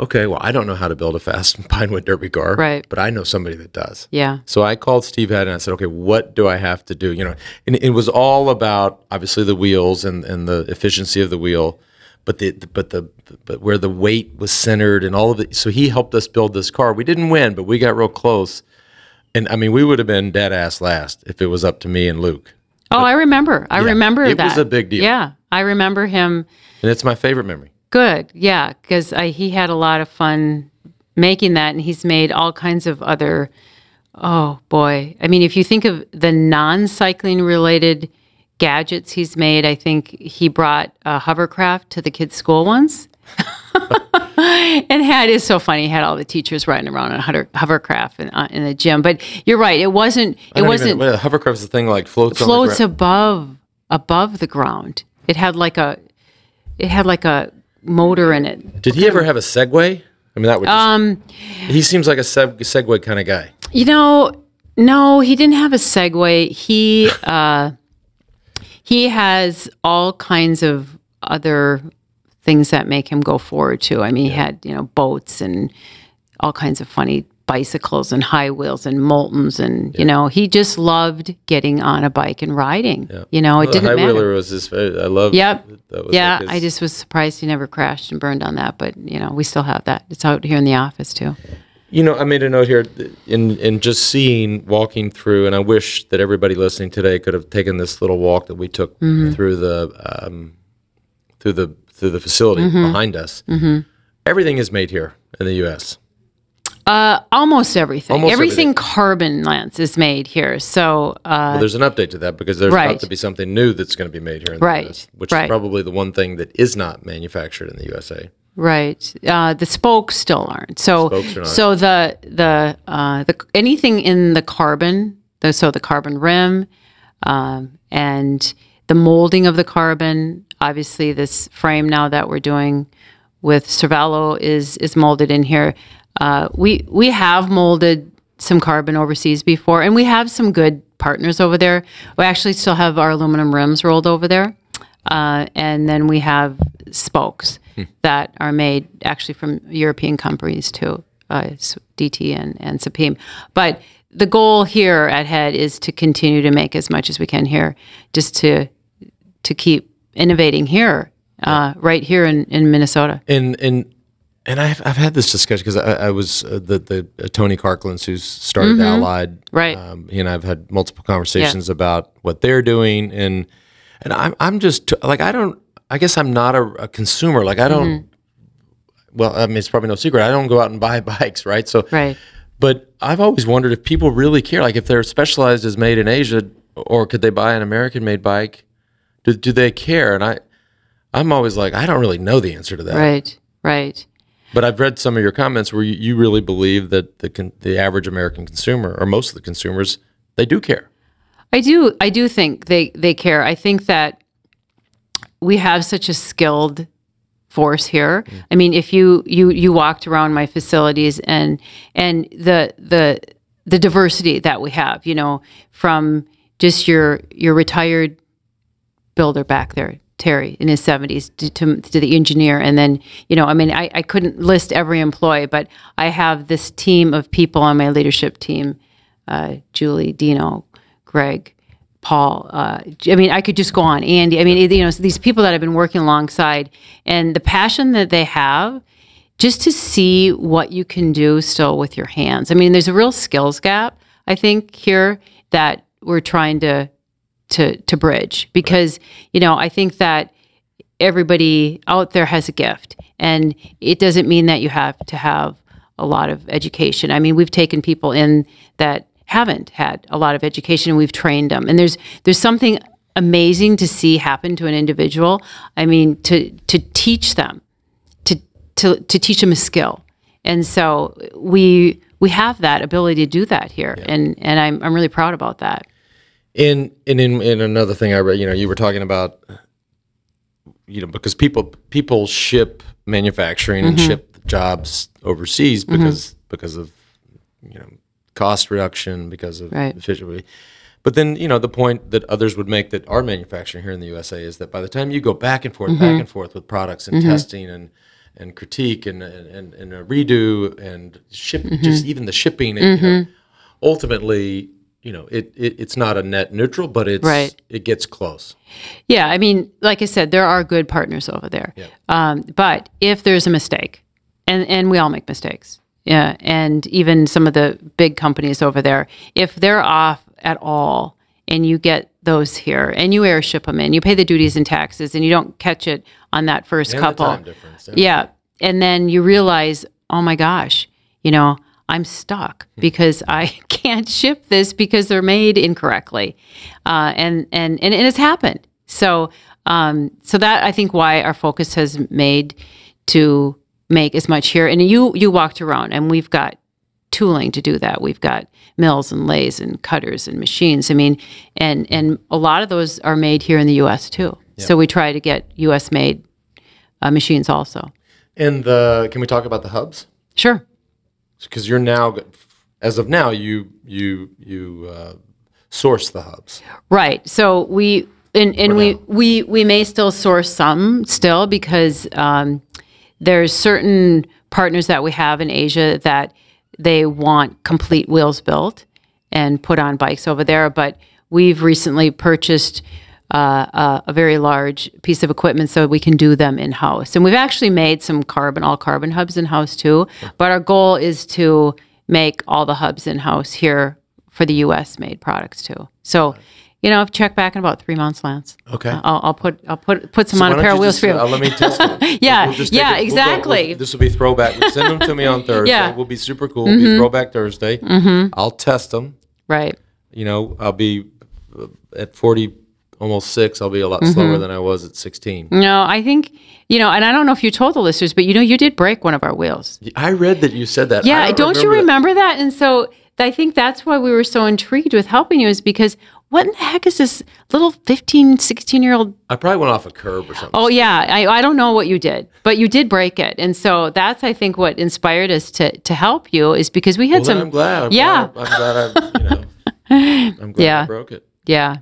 Speaker 1: okay, well, I don't know how to build a fast Pinewood Derby car,
Speaker 2: Right.
Speaker 1: But I know somebody that does.
Speaker 2: Yeah.
Speaker 1: So I called Steve Hed and I said, okay, what do I have to do? You know, and it was all about obviously the wheels and, and the efficiency of the wheel, but the but the but where the weight was centered and all of it. So he helped us build this car. We didn't win, but we got real close. And I mean, we would have been dead ass last if it was up to me and Luke.
Speaker 2: Oh, I remember. I remember
Speaker 1: it
Speaker 2: that.
Speaker 1: was a big deal.
Speaker 2: Yeah, I remember him.
Speaker 1: And it's my favorite memory.
Speaker 2: Good. Yeah, because he had a lot of fun making that, and he's made all kinds of other. Oh boy! I mean, if you think of the non-cycling related gadgets he's made, I think he brought a hovercraft to the kids' school once. and had is so funny. He had all the teachers riding around on a hovercraft in, uh, in the gym. But you're right. It wasn't. It wasn't.
Speaker 1: even, well, hovercraft's the thing like floats, on the
Speaker 2: floats above above the ground. It had like a it had like a motor in it.
Speaker 1: Did he ever have a Segway? I mean, that would. Just,
Speaker 2: Um,
Speaker 1: he seems like a seg- Segway kind of guy.
Speaker 2: you know, no, he didn't have a Segway. He uh, he has all kinds of other things that make him go forward too. I mean, he had you know boats and all kinds of funny bicycles and high wheels and Moultons and you know he just loved getting on a bike and riding. You know, it
Speaker 1: the
Speaker 2: didn't
Speaker 1: high
Speaker 2: matter.
Speaker 1: wheeler was his. I love.
Speaker 2: Yep.
Speaker 1: That was
Speaker 2: yeah,
Speaker 1: like his-
Speaker 2: I just was surprised he never crashed and burned on that. But you know, we still have that. It's out here in the office too.
Speaker 1: You know, I made a note here in in just seeing walking through, and I wish that everybody listening today could have taken this little walk that we took
Speaker 2: Mm-hmm.
Speaker 1: through the um, through the through the facility
Speaker 2: Mm-hmm.
Speaker 1: behind us. Everything is made here in the U.S.
Speaker 2: Uh, almost everything.
Speaker 1: Almost
Speaker 2: everything, carbon lens is made here. So uh,
Speaker 1: Well, there's an update to that because there's
Speaker 2: Right.
Speaker 1: about to be something new that's going to be made here in the
Speaker 2: Right,
Speaker 1: U.S., which
Speaker 2: right.
Speaker 1: is probably the one thing that is not manufactured in the USA.
Speaker 2: right, uh, the spokes still aren't. So
Speaker 1: are
Speaker 2: so the the uh, the anything in the carbon. The, so the carbon rim um, and the molding of the carbon. Obviously, this frame now that we're doing with Cervelo is is molded in here. Uh, we we have molded some carbon overseas before, and we have some good partners over there. We actually still have our aluminum rims rolled over there, uh, and then we have spokes that are made actually from European companies too, uh, DT and and Sapim. But the goal here at HED is to continue to make as much as we can here, just to to keep innovating here, uh, right here in, in Minnesota.
Speaker 1: and and and I've I've had this discussion because I, I was uh, the the uh, Tony Karklins who's started Allied,
Speaker 2: Mm-hmm. Right.
Speaker 1: Um, he and I've had multiple conversations about what they're doing, and and I'm I'm just t- like I don't I guess I'm not a, a consumer like I don't.
Speaker 2: Mm-hmm.
Speaker 1: Well, I mean, it's probably no secret. I don't go out and buy bikes, right? So,
Speaker 2: Right.
Speaker 1: but I've always wondered if people really care. Like, if they're specialized as made in Asia, or could they buy an American-made bike? Do, do they care? And I, I'm always like, I don't really know the answer to that.
Speaker 2: Right. Right.
Speaker 1: But I've read some of your comments where you, you really believe that the con- the average American consumer, or most of the consumers, they do care.
Speaker 2: I do. I do think they they care. I think that we have such a skilled force here. Mm. I mean, if you you you walked around my facilities and and the the the diversity that we have. You know, from just your your retired builder back there, Terry, in his seventies, to, to, to the engineer, and then you know, I mean, I, I couldn't list every employee, but I have this team of people on my leadership team: uh, Julie, Dino, Greg. Paul, uh, I mean, I could just go on. Andy, I mean, you know, these people that I've been working alongside, and the passion that they have, just to see what you can do still with your hands. I mean, there's a real skills gap, I think, here that we're trying to to to bridge because you know I think that everybody out there has a gift, and it doesn't mean that you have to have a lot of education. I mean, we've taken people in that haven't had a lot of education, and we've trained them, and there's there's something amazing to see happen to an individual. I mean, to to teach them, to to to teach them a skill, and so we we have that ability to do that here, and and I'm I'm really proud about that.
Speaker 1: In in in, in another thing I read, you know, you were talking about, you know, because people people ship manufacturing
Speaker 2: Mm-hmm.
Speaker 1: and ship jobs overseas because because of you know cost reduction because of
Speaker 2: Right.
Speaker 1: efficiency. But then you know the point that others would make that our manufacturing here in the USA is that by the time you go back and forth,
Speaker 2: Mm-hmm.
Speaker 1: back and forth with products and testing and and critique and and, and, a redo and ship
Speaker 2: Mm-hmm.
Speaker 1: just even the shipping, you know, ultimately you know it, it it's not a net neutral, but it's
Speaker 2: Right.
Speaker 1: it gets close.
Speaker 2: Yeah, I mean, like I said, there are good partners over there. yeah. Um, but if there's a mistake, and and we all make mistakes, yeah, and even some of the big companies over there, if they're off at all, and you get those here, and you air ship them in, you pay the duties and taxes, and you don't catch it on that first
Speaker 1: And
Speaker 2: couple,
Speaker 1: yeah.
Speaker 2: yeah, and then you realize, oh my gosh, you know. I'm stuck because I can't ship this because they're made incorrectly, uh, and, and and and it's happened. So um, so that I think why our focus has made to make as much here. And you you walked around, and we've got tooling to do that. We've got mills and lathes and cutters and machines. I mean, and and a lot of those are made here in the U.S. too. So we try to get U.S. made uh, machines also.
Speaker 1: And the can we talk about the hubs?
Speaker 2: Sure.
Speaker 1: Because you're now, as of now, you you you uh, source the hubs.
Speaker 2: Right. So we and, and we, we we may still source some still because um, there's certain partners that we have in Asia that they want complete wheels built and put on bikes over there. But we've recently purchased uh, a, a very large piece of equipment so we can do them in house. And we've actually made some carbon all carbon hubs in house too. But our goal is to make all the hubs in house here for the U.S. made products too. So, you know, check back in about three months, Lance.
Speaker 1: Okay.
Speaker 2: I'll, I'll put I'll put put some
Speaker 1: Why
Speaker 2: on a pair of wheels
Speaker 1: just,
Speaker 2: for you.
Speaker 1: uh, let me test them.
Speaker 2: Yeah,
Speaker 1: We'll
Speaker 2: yeah,
Speaker 1: it- we'll
Speaker 2: exactly.
Speaker 1: we'll- this will be throwback. Send them to me on Thursday.
Speaker 2: Yeah. Mm-hmm.
Speaker 1: We'll be super cool. It'll be throwback Thursday. I'll test them.
Speaker 2: right.
Speaker 1: You know, I'll be uh, at 40, almost six. I'll be a lot
Speaker 2: Mm-hmm.
Speaker 1: slower than I was at 16.
Speaker 2: No, I think you know, and I don't know if you told the listeners, but you know, you did break one of our wheels.
Speaker 1: I read that you said that.
Speaker 2: Yeah,
Speaker 1: I
Speaker 2: don't, you
Speaker 1: that.
Speaker 2: remember that? And so I think that's why we were so intrigued with helping you is because what in the heck is this little 15, 16 year old?
Speaker 1: I probably went off a curb or something.
Speaker 2: Oh, yeah. I, I don't know what you did, but you did break it. And so that's, I think, what inspired us to, to help you is because we had
Speaker 1: well,
Speaker 2: some.
Speaker 1: I'm glad. I'm
Speaker 2: Yeah.
Speaker 1: Glad, I'm glad I, you know, I'm glad
Speaker 2: Yeah.
Speaker 1: I broke it.
Speaker 2: Yeah.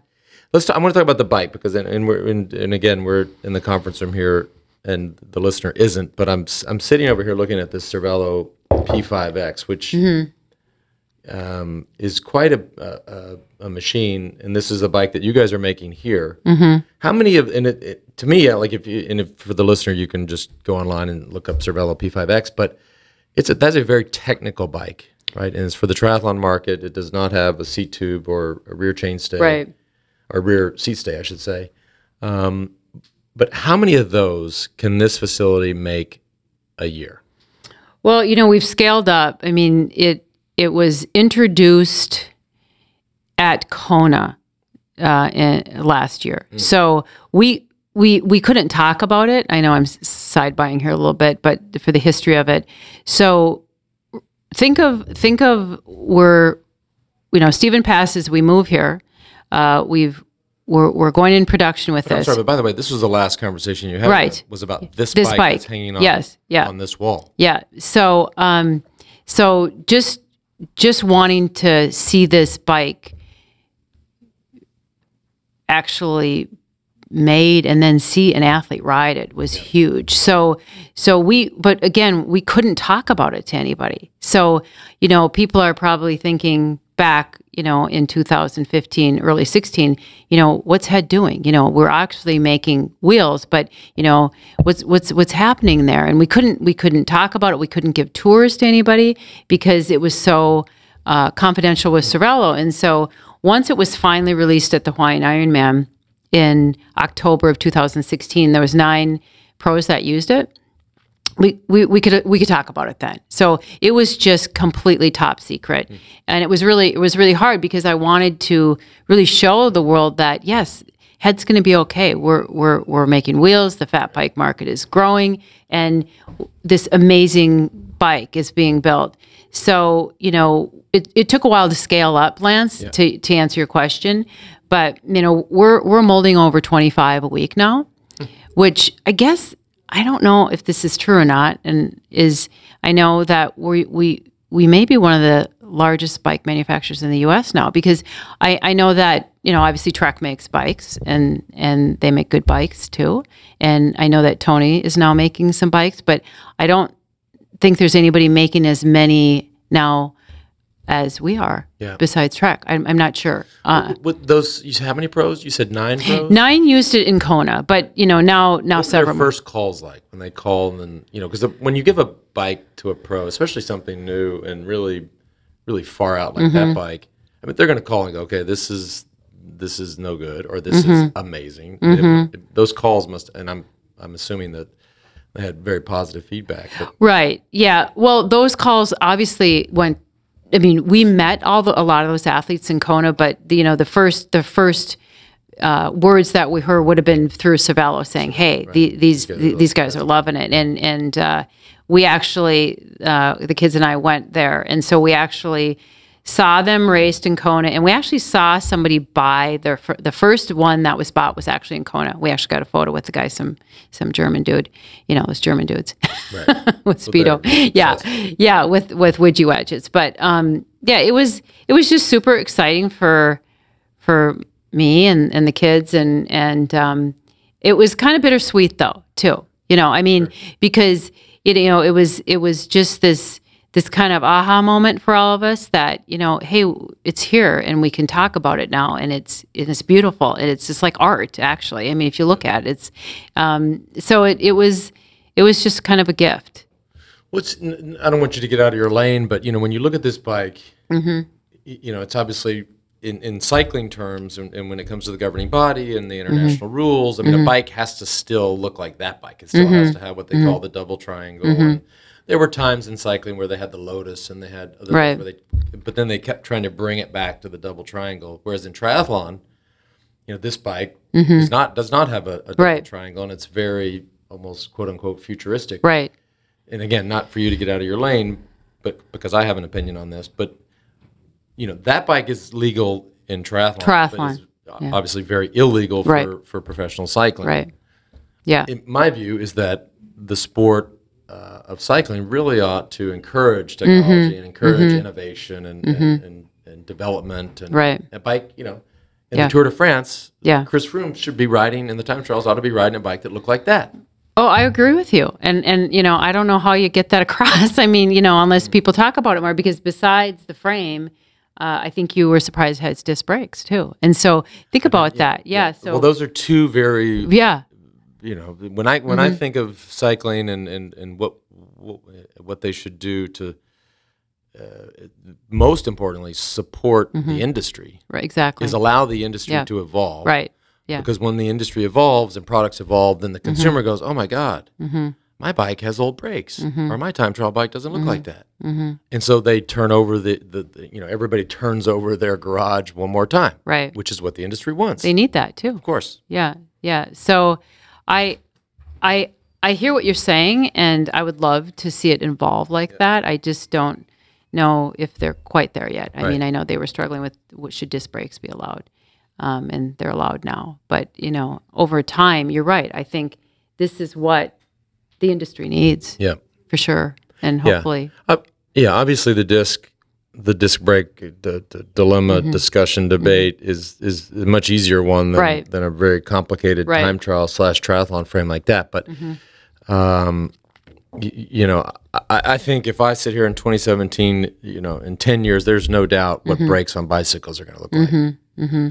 Speaker 1: Let's. Talk, I want to talk about the bike because, and, and we're and, and again, we're in the conference room here, and the listener isn't. But I'm I'm sitting over here looking at this Cervelo P5X, which um, is quite a, a a- machine. And this is a bike that you guys are making here. How many of and it, it to me, like if you and if for the listener, you can just go online and look up Cervelo P5X, but it's a, that's a very technical bike, right? And it's for the triathlon market. It does not have a seat tube or a rear chain stay
Speaker 2: Right.
Speaker 1: Or rear seat stay, I should say. Um, but how many of those can this facility make a year?
Speaker 2: Well, you know, we've scaled up. I mean, it it was introduced at Kona uh, in, last year, so we we we couldn't talk about it. I know I'm side buying here a little bit, but for the history of it, so think of think of we're you know Stephen passes. We move here. Uh, we've we're we're going in production with
Speaker 1: I'm
Speaker 2: this.
Speaker 1: sorry, but by the way, this was the last conversation you had.
Speaker 2: Right.
Speaker 1: Was about this,
Speaker 2: This
Speaker 1: bike,
Speaker 2: bike.
Speaker 1: that's hanging on,
Speaker 2: Yes, yeah.
Speaker 1: on this wall.
Speaker 2: Yeah. So, um, so just just wanting to see this bike actually made and then see an athlete ride it was huge. So so we but again, we couldn't talk about it to anybody. So, you know, people are probably thinking back, you know, in 2015, early 16, you know, what's HED doing? You know, we're actually making wheels, but you know, what's what's what's happening there? And we couldn't we couldn't talk about it. We couldn't give tours to anybody because it was so uh, confidential with Cervelo. And so once it was finally released at the Hawaiian Ironman in October of 2016, there was nine pros that used it. We, we, we could we could talk about it then. So it was just completely top secret, mm. and it was really it was really hard because I wanted to really show the world that yes, HED's going to be okay. We're we're we're making wheels. The fat bike market is growing, and this amazing bike is being built. So you know, it, it took a while to scale up, Lance, to to answer your question, but you know, we're we're molding over twenty five a week now, which I guess I don't know if this is true or not, and is I know that we we we may be one of the largest bike manufacturers in the U.S. now because I, I know that you know obviously Trek makes bikes and and they make good bikes too, and I know that Tony is now making some bikes, but I don't think there's anybody making as many now as we are
Speaker 1: Yeah.
Speaker 2: besides Trek. I'm, I'm not sure. Uh,
Speaker 1: What those? You said how many pros? You said nine pros.
Speaker 2: Nine used it in Kona, but you know now now
Speaker 1: their
Speaker 2: several. more.
Speaker 1: first calls like when they call and then you know because when you give a bike to a pro, especially something new and really, really far out like
Speaker 2: Mm-hmm.
Speaker 1: that bike, I mean they're going to call and go, okay, this is this is no good or this
Speaker 2: Mm-hmm.
Speaker 1: is amazing. It- it- those calls must, and I'm I'm assuming that they had very positive feedback. But
Speaker 2: Right. Yeah. Well, those calls obviously went. I mean, we met all the, a lot of those athletes in Kona, but you know, the first the first uh, words that we heard would have been through Cervelo saying, "Hey, the, these these guys are loving it," and and uh, we actually uh, the kids and I went there, and so we actually saw them raced in Kona, and we actually saw somebody buy their fir- the first one that was bought was actually in Kona. We actually got a photo with the guy, some some German dude, you know, those German dudes. With speedo, yeah, yeah, with with widgie wedges. But um, yeah, it was it was just super exciting for for me and, and the kids and and um, it was kind of bittersweet though too. You know i mean because it, you know it was it was just this this kind of aha moment for all of us that you know hey it's here and we can talk about it now. And it's and it's beautiful. And it's just like art actually. I mean if you look at it it's um, so it, it was it was just kind of a gift.
Speaker 1: What's I don't want you to get out of your lane, but you know when you look at this bike,
Speaker 2: Mm-hmm.
Speaker 1: you know it's obviously in, in cycling terms, and, and when it comes to the governing body and the mm-hmm. international rules, I mean a mm-hmm. bike has to still look like that bike. It still mm-hmm. has to have what they call the double triangle. And there were times in cycling where they had the lotus and they had other
Speaker 2: Right.
Speaker 1: where they, but then they kept trying to bring it back to the double triangle. Whereas in triathlon, you know this bike mm-hmm. is not does not have a, a double
Speaker 2: Right.
Speaker 1: triangle, and it's very almost quote unquote futuristic
Speaker 2: right
Speaker 1: and again, not for you to get out of your lane, but because I have an opinion on this, but you know that bike is legal in triathlon.
Speaker 2: Triathlon,
Speaker 1: is obviously very illegal for,
Speaker 2: Right.
Speaker 1: for professional cycling.
Speaker 2: right yeah
Speaker 1: In my view, is that the sport uh, of cycling really ought to encourage
Speaker 2: Mm-hmm.
Speaker 1: technology and encourage innovation and, and, and, and development. And
Speaker 2: Right.
Speaker 1: a bike, you know, in
Speaker 2: Yeah.
Speaker 1: the Tour de France,
Speaker 2: Yeah.
Speaker 1: Chris Froome should be riding in the time trials ought to be riding a bike that looked like that.
Speaker 2: Oh, I agree with you. And and you know, I don't know how you get that across. I mean, you know, unless people talk about it more because besides the frame, uh, I think you were surprised it has disc brakes too. And so think about that. Yeah. So
Speaker 1: well, those are two very
Speaker 2: yeah.
Speaker 1: You know when i when
Speaker 2: Mm-hmm.
Speaker 1: i think of cycling and and and what what, what they should do to uh, most importantly support the industry
Speaker 2: Right, exactly.
Speaker 1: is allow the industry
Speaker 2: Mm-hmm. Yeah.
Speaker 1: to evolve
Speaker 2: right. Yeah.
Speaker 1: because when the industry evolves and products evolve then the
Speaker 2: Mm-hmm.
Speaker 1: consumer goes oh my god my bike has old brakes
Speaker 2: Mm-hmm.
Speaker 1: or my time trial bike doesn't look like that and so they turn over the, the, the you know everybody turns over their garage one more time
Speaker 2: Right.
Speaker 1: which is what the industry wants
Speaker 2: They need that too.
Speaker 1: of course
Speaker 2: Yeah, yeah. So, I, I, I hear what you're saying, and I would love to see it evolve like that. I just don't know if they're quite there yet. I mean, I know they were struggling with what should disc brakes be allowed, um, and they're allowed now. But you know, over time, you're right. I think this is what the industry needs
Speaker 1: yeah
Speaker 2: for sure, and
Speaker 1: Yeah.
Speaker 2: hopefully,
Speaker 1: Uh, yeah, obviously the disc, the disc brake the, the dilemma discussion debate is is a much easier one than,
Speaker 2: Mm-hmm. Right.
Speaker 1: than a very complicated
Speaker 2: Right.
Speaker 1: time trial slash triathlon frame like that. But um, y- you know, I, I think if I sit here in 2017, you know, in 10 years, there's no doubt what
Speaker 2: Mm-hmm.
Speaker 1: brakes on bicycles are going to look like. And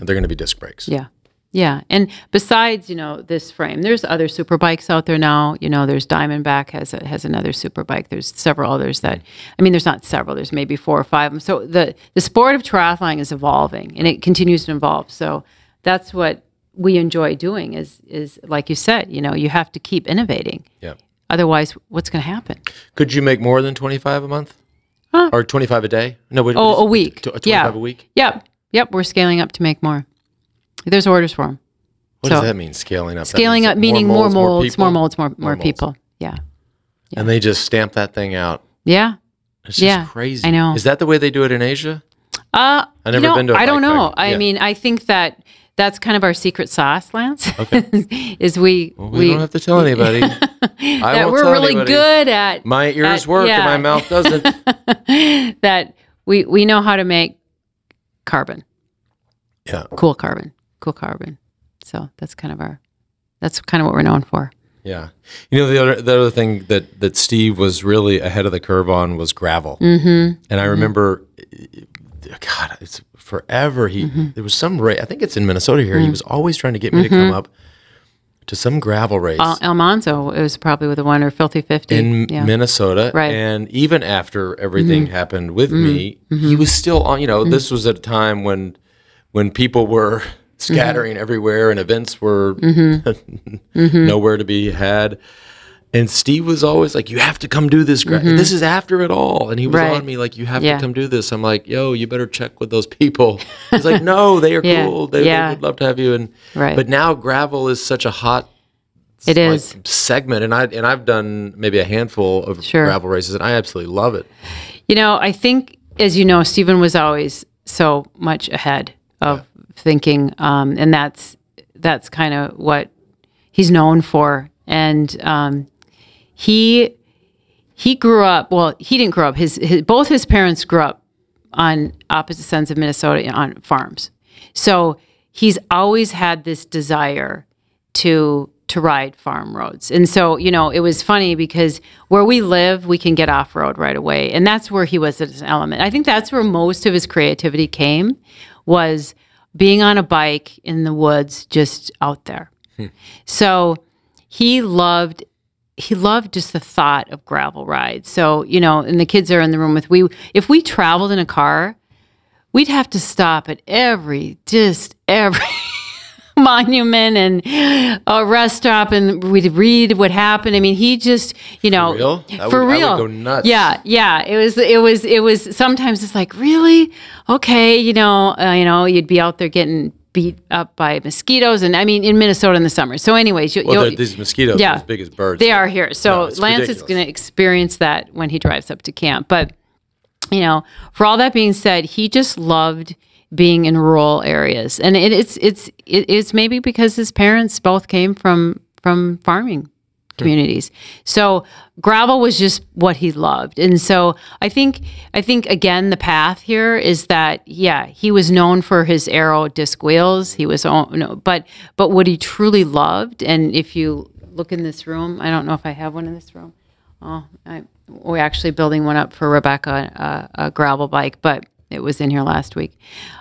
Speaker 1: They're going to be disc brakes.
Speaker 2: Yeah. Yeah. And besides, you know, this frame, there's other super bikes out there now. You know, there's Diamondback has a, has another super bike. There's several others that I mean, there's not several, there's maybe four or five of them. So the the sport of triathlon is evolving and it continues to evolve. So that's what we enjoy doing is is like you said, you know, you have to keep innovating.
Speaker 1: Yeah.
Speaker 2: Otherwise, what's going to happen?
Speaker 1: Could you make more than 25 a month?
Speaker 2: Huh.
Speaker 1: Or 25 a day? No, wait,
Speaker 2: Oh, a week.
Speaker 1: Tw- 25
Speaker 2: yeah.
Speaker 1: a week?
Speaker 2: Yep. Yep. We're scaling up to make more. There's orders for them.
Speaker 1: What
Speaker 2: So-
Speaker 1: does that mean, scaling up?
Speaker 2: Scaling up, meaning more molds,
Speaker 1: people?
Speaker 2: more molds, more more,
Speaker 1: molds.
Speaker 2: people. Yeah.
Speaker 1: And they just stamp that thing out.
Speaker 2: Yeah.
Speaker 1: It's just
Speaker 2: Yeah,
Speaker 1: crazy.
Speaker 2: I know.
Speaker 1: Is that the way they do it in Asia?
Speaker 2: Uh,
Speaker 1: I've
Speaker 2: you
Speaker 1: never
Speaker 2: know,
Speaker 1: been to a
Speaker 2: I don't know. I
Speaker 1: Yeah.
Speaker 2: mean, I think that that's kind of our secret sauce, Lance. Okay. is we
Speaker 1: We, don't have to tell anybody. I
Speaker 2: that we're really
Speaker 1: anybody.
Speaker 2: good at
Speaker 1: My ears
Speaker 2: at-
Speaker 1: work
Speaker 2: yeah.
Speaker 1: and my mouth doesn't.
Speaker 2: that we we know how to make carbon,
Speaker 1: yeah.
Speaker 2: cool carbon, carbon. So that's kind of our that's kind of what we're known for.
Speaker 1: Yeah. You know the other the other thing that that Steve was really ahead of the curve on was gravel. Mm-hmm. And I remember, God, it's forever. He
Speaker 2: Mm-hmm.
Speaker 1: there was some race. I think it's in Minnesota here. He was always trying to get me to come up to some gravel race
Speaker 2: Al- Almanzo it was probably with the one or Filthy Fifty.
Speaker 1: in
Speaker 2: yeah.
Speaker 1: Minnesota.
Speaker 2: Right. Mm-hmm.
Speaker 1: And even after everything happened with me, he was still on. You know,
Speaker 2: Mm-hmm.
Speaker 1: this was at a time when when people were scattering everywhere and events were
Speaker 2: Mm-hmm.
Speaker 1: nowhere to be had. And Steve was always like, "You have to come do this. Gra- This is after it all." And he was
Speaker 2: Mm-hmm. Right.
Speaker 1: on me like, "You have
Speaker 2: Yeah.
Speaker 1: to come do this." I'm like, "Yo, you better check with those people." He's like, "No, they are
Speaker 2: Yeah.
Speaker 1: cool. They,
Speaker 2: Yeah.
Speaker 1: they would love to have you." And
Speaker 2: Right.
Speaker 1: but now gravel is such a hot
Speaker 2: It
Speaker 1: like,
Speaker 2: is.
Speaker 1: segment, and I and I've done maybe a handful of
Speaker 2: Sure.
Speaker 1: gravel races, and I absolutely love it.
Speaker 2: You know, I think, as you know, Stephen was always so much ahead of thinking, um, and that's that's kind of what he's known for. And um, he he grew up. Well, he didn't grow up. His, his both his parents grew up on opposite ends of Minnesota on farms. So he's always had this desire to to ride farm roads. And so, you know, it was funny because where we live, we can get off road right away. And that's where he was as an element. I think that's where most of his creativity came was being on a bike in the woods just out there. Hmm. So he loved he loved just the thought of gravel rides. So, you know, and the kids are in the room with we if we traveled in a car, we'd have to stop at every just every monument and a rest stop and we'd read what happened. I mean, he just, you know, for
Speaker 1: real? That
Speaker 2: for
Speaker 1: would-
Speaker 2: real.
Speaker 1: go nuts.
Speaker 2: Yeah, yeah. It was, it was, it was. Sometimes it's like, really, okay, you know, uh, you know, you'd be out there getting beat up by mosquitoes, and I mean, in Minnesota in the summer. So, anyways, you,
Speaker 1: Well,
Speaker 2: you'll-
Speaker 1: these mosquitoes
Speaker 2: Yeah.
Speaker 1: are as big as birds.
Speaker 2: they are here. So
Speaker 1: No,
Speaker 2: Lance is going to experience that when he drives up to camp. But, you know, for all that being said, he just loved being in rural areas. And it, it's it's it, it's maybe because his parents both came from from farming communities. So gravel was just what he loved. And so I think I think again the path here is that yeah, he was known for his aero disc wheels. He was no, but but what he truly loved and if you look in this room, I don't know if I have one in this room. Oh, I, we're actually building one up for Rebecca, a, a gravel bike, but it was in here last week.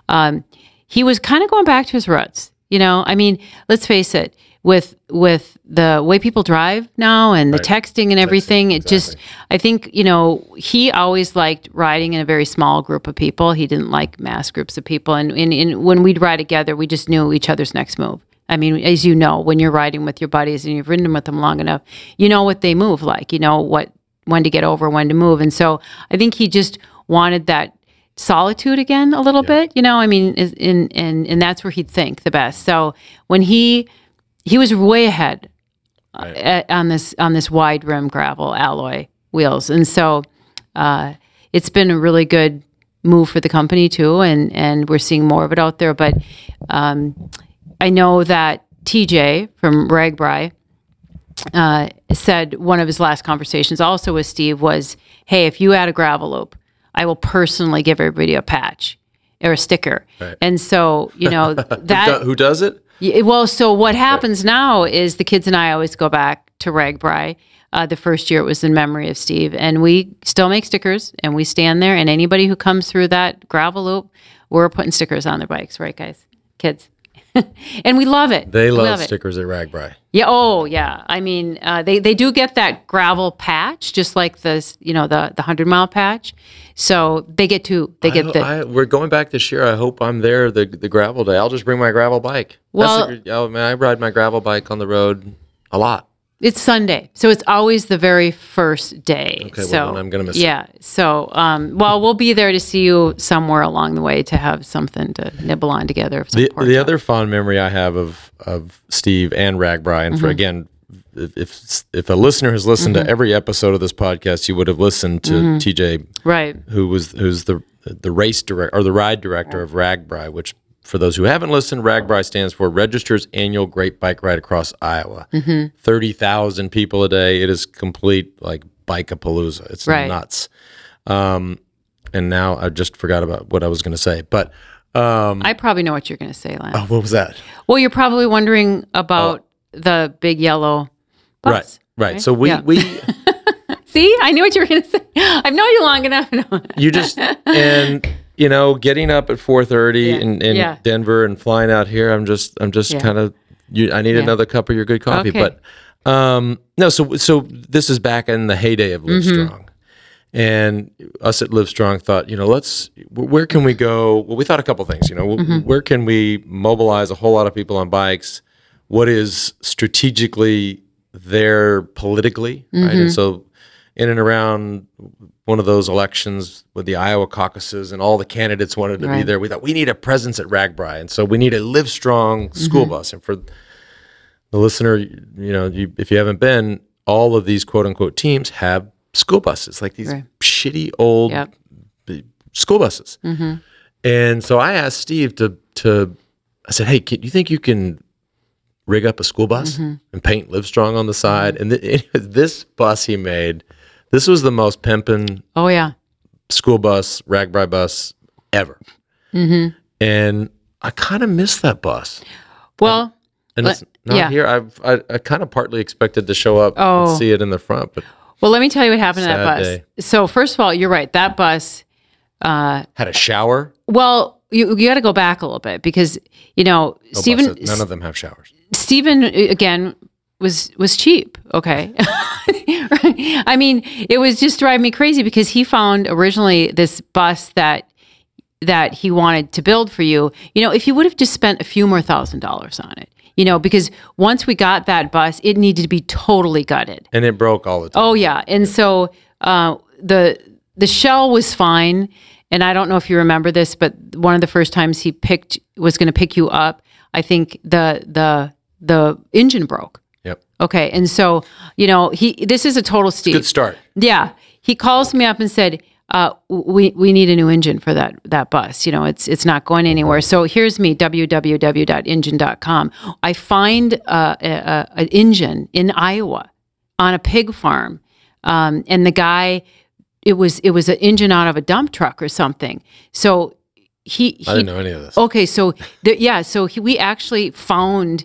Speaker 2: Um, he was kind of going back to his roots. You know, I mean, let's face it. With with the way people drive now and the texting and everything, it just I think you know he always liked riding in a very small group of people. He didn't like mass groups of people, and, and, and when we'd ride together, we just knew each other's next move. I mean, as you know, when you're riding with your buddies and you've ridden with them long enough, you know what they move like. You know what when to get over, when to move, and so I think he just wanted that solitude again a little bit. You know, I mean, is- in and and that's where he'd think the best. So when he he was way ahead uh, at, on this on this wide rim gravel alloy wheels, and so uh, it's been a really good move for the company too, and and we're seeing more of it out there. But um, I know that TJ from RAGBRAI uh, said one of his last conversations also with Steve was, "Hey, if you add a gravel loop, I will personally give everybody a patch or a sticker.
Speaker 1: Right.
Speaker 2: And so, you know, that
Speaker 1: who does it?
Speaker 2: yeah, well, so what happens now is the kids and I always go back to RAGBRAI. Uh, the first year it was in memory of Steve, and we still make stickers, and we stand there, and anybody who comes through that gravel loop, we're putting stickers on their bikes, right, guys, kids, and we love it.
Speaker 1: They love,
Speaker 2: it.
Speaker 1: stickers at RAGBRAI.
Speaker 2: Yeah. Oh, yeah. I mean, uh, they they do get that gravel patch, just like this, you know, the the hundred mile patch. So they get to they get
Speaker 1: I,
Speaker 2: the
Speaker 1: I, we're going back this year. I hope I'm there the the gravel day. I'll just bring my gravel bike.
Speaker 2: Well-
Speaker 1: That's the, oh, man, I ride my gravel bike on the road a lot.
Speaker 2: It's Sunday, so it's always the very first day.
Speaker 1: Okay, well,
Speaker 2: so
Speaker 1: then I'm gonna miss it.
Speaker 2: Yeah. So, um, well, we'll be there to see you somewhere along the way to have something to nibble on together.
Speaker 1: The, the other fond memory I have of of Steve and RAGBRAI, and
Speaker 2: Mm-hmm.
Speaker 1: for again, if, if a listener has listened
Speaker 2: Mm-hmm.
Speaker 1: to every episode of this podcast, you would have listened to TJ,
Speaker 2: right?
Speaker 1: who was who's the the race director or the ride director of RAGBRAI, which for those who haven't listened, RAGBRAI stands for Registers Annual Great Bike Ride Across Iowa. Thirty thousand people a day. It is complete like bike-a-palooza. It's
Speaker 2: Right.
Speaker 1: nuts. Um, and now I just forgot about what I was going to say, but. Um,
Speaker 2: I probably know what you're going to say, Lance.
Speaker 1: oh, what was that?
Speaker 2: Well, you're probably wondering about the big yellow bus.
Speaker 1: Right, right. So we
Speaker 2: Yeah.
Speaker 1: we
Speaker 2: See, I knew what you were going to say. I've known you long enough.
Speaker 1: you just and you know getting up at four thirty
Speaker 2: Yeah,
Speaker 1: in, in
Speaker 2: yeah.
Speaker 1: Denver and flying out here. I'm just I'm just
Speaker 2: Yeah.
Speaker 1: kind of you. I need another cup of your good coffee,
Speaker 2: Okay.
Speaker 1: but um no. So so this is back in the heyday of Live
Speaker 2: Mm-hmm.
Speaker 1: Strong. And us at Livestrong thought, you know, let's. Where can we go? Well, we thought a couple things. You know,
Speaker 2: Mm-hmm.
Speaker 1: where can we mobilize a whole lot of people on bikes? What is strategically there politically, right?
Speaker 2: Mm-hmm.
Speaker 1: And so, in and around one of those elections with the Iowa caucuses and all the candidates wanted to be there, we thought we need a presence at RAGBRAI, and so we need a Livestrong mm-hmm. school
Speaker 2: Mm-hmm.
Speaker 1: bus. And for the listener, you know, you, if you haven't been, all of these quote unquote teams have school buses, like these
Speaker 2: Right.
Speaker 1: shitty old
Speaker 2: Yep.
Speaker 1: school buses. Mm-hmm. And so I asked Steve to to I said, "Hey, can, you think you can rig up a school bus mm-hmm. and paint Livestrong on the side?" And th- this bus he made, this was the most pimping.
Speaker 2: Oh yeah.
Speaker 1: school bus, RAGBRAI bus ever. And I kind of miss that bus.
Speaker 2: Well,
Speaker 1: And
Speaker 2: Let-
Speaker 1: it's not
Speaker 2: yeah.
Speaker 1: here. I've, I I kind of partly expected to show up
Speaker 2: Oh.
Speaker 1: and see it in the front, but
Speaker 2: well, let me tell you what happened to that bus.
Speaker 1: day.
Speaker 2: So first of all, you're right. That bus.
Speaker 1: had a shower.
Speaker 2: Well, you you got to go back a little bit because you know
Speaker 1: No
Speaker 2: Stephen
Speaker 1: buses. none of them have showers.
Speaker 2: Stephen uh, again was was cheap. Okay, I mean it was just driving me crazy because he found originally this bus that that he wanted to build for you. You know, if he would have just spent a few more thousand dollars on it, you know, because once we got that bus, it needed to be totally gutted.
Speaker 1: And it broke all the time.
Speaker 2: Oh yeah, and so uh, the the shell was fine. And I don't know if you remember this, but one of the first times he picked was going to pick you up, I think the the the engine broke.
Speaker 1: Yep.
Speaker 2: Okay, and so you know he this is a total Steve.
Speaker 1: Good start.
Speaker 2: Yeah, he calls me up and said, uh, "We we need a new engine for that that bus. You know, it's it's not going anywhere." So here's me www.engine.com. I find uh, an engine in Iowa on a pig farm, um, and the guy, it was it was an engine out of a dump truck or something. So he, he
Speaker 1: I didn't know any of this.
Speaker 2: Okay, so the, yeah, so he, we actually found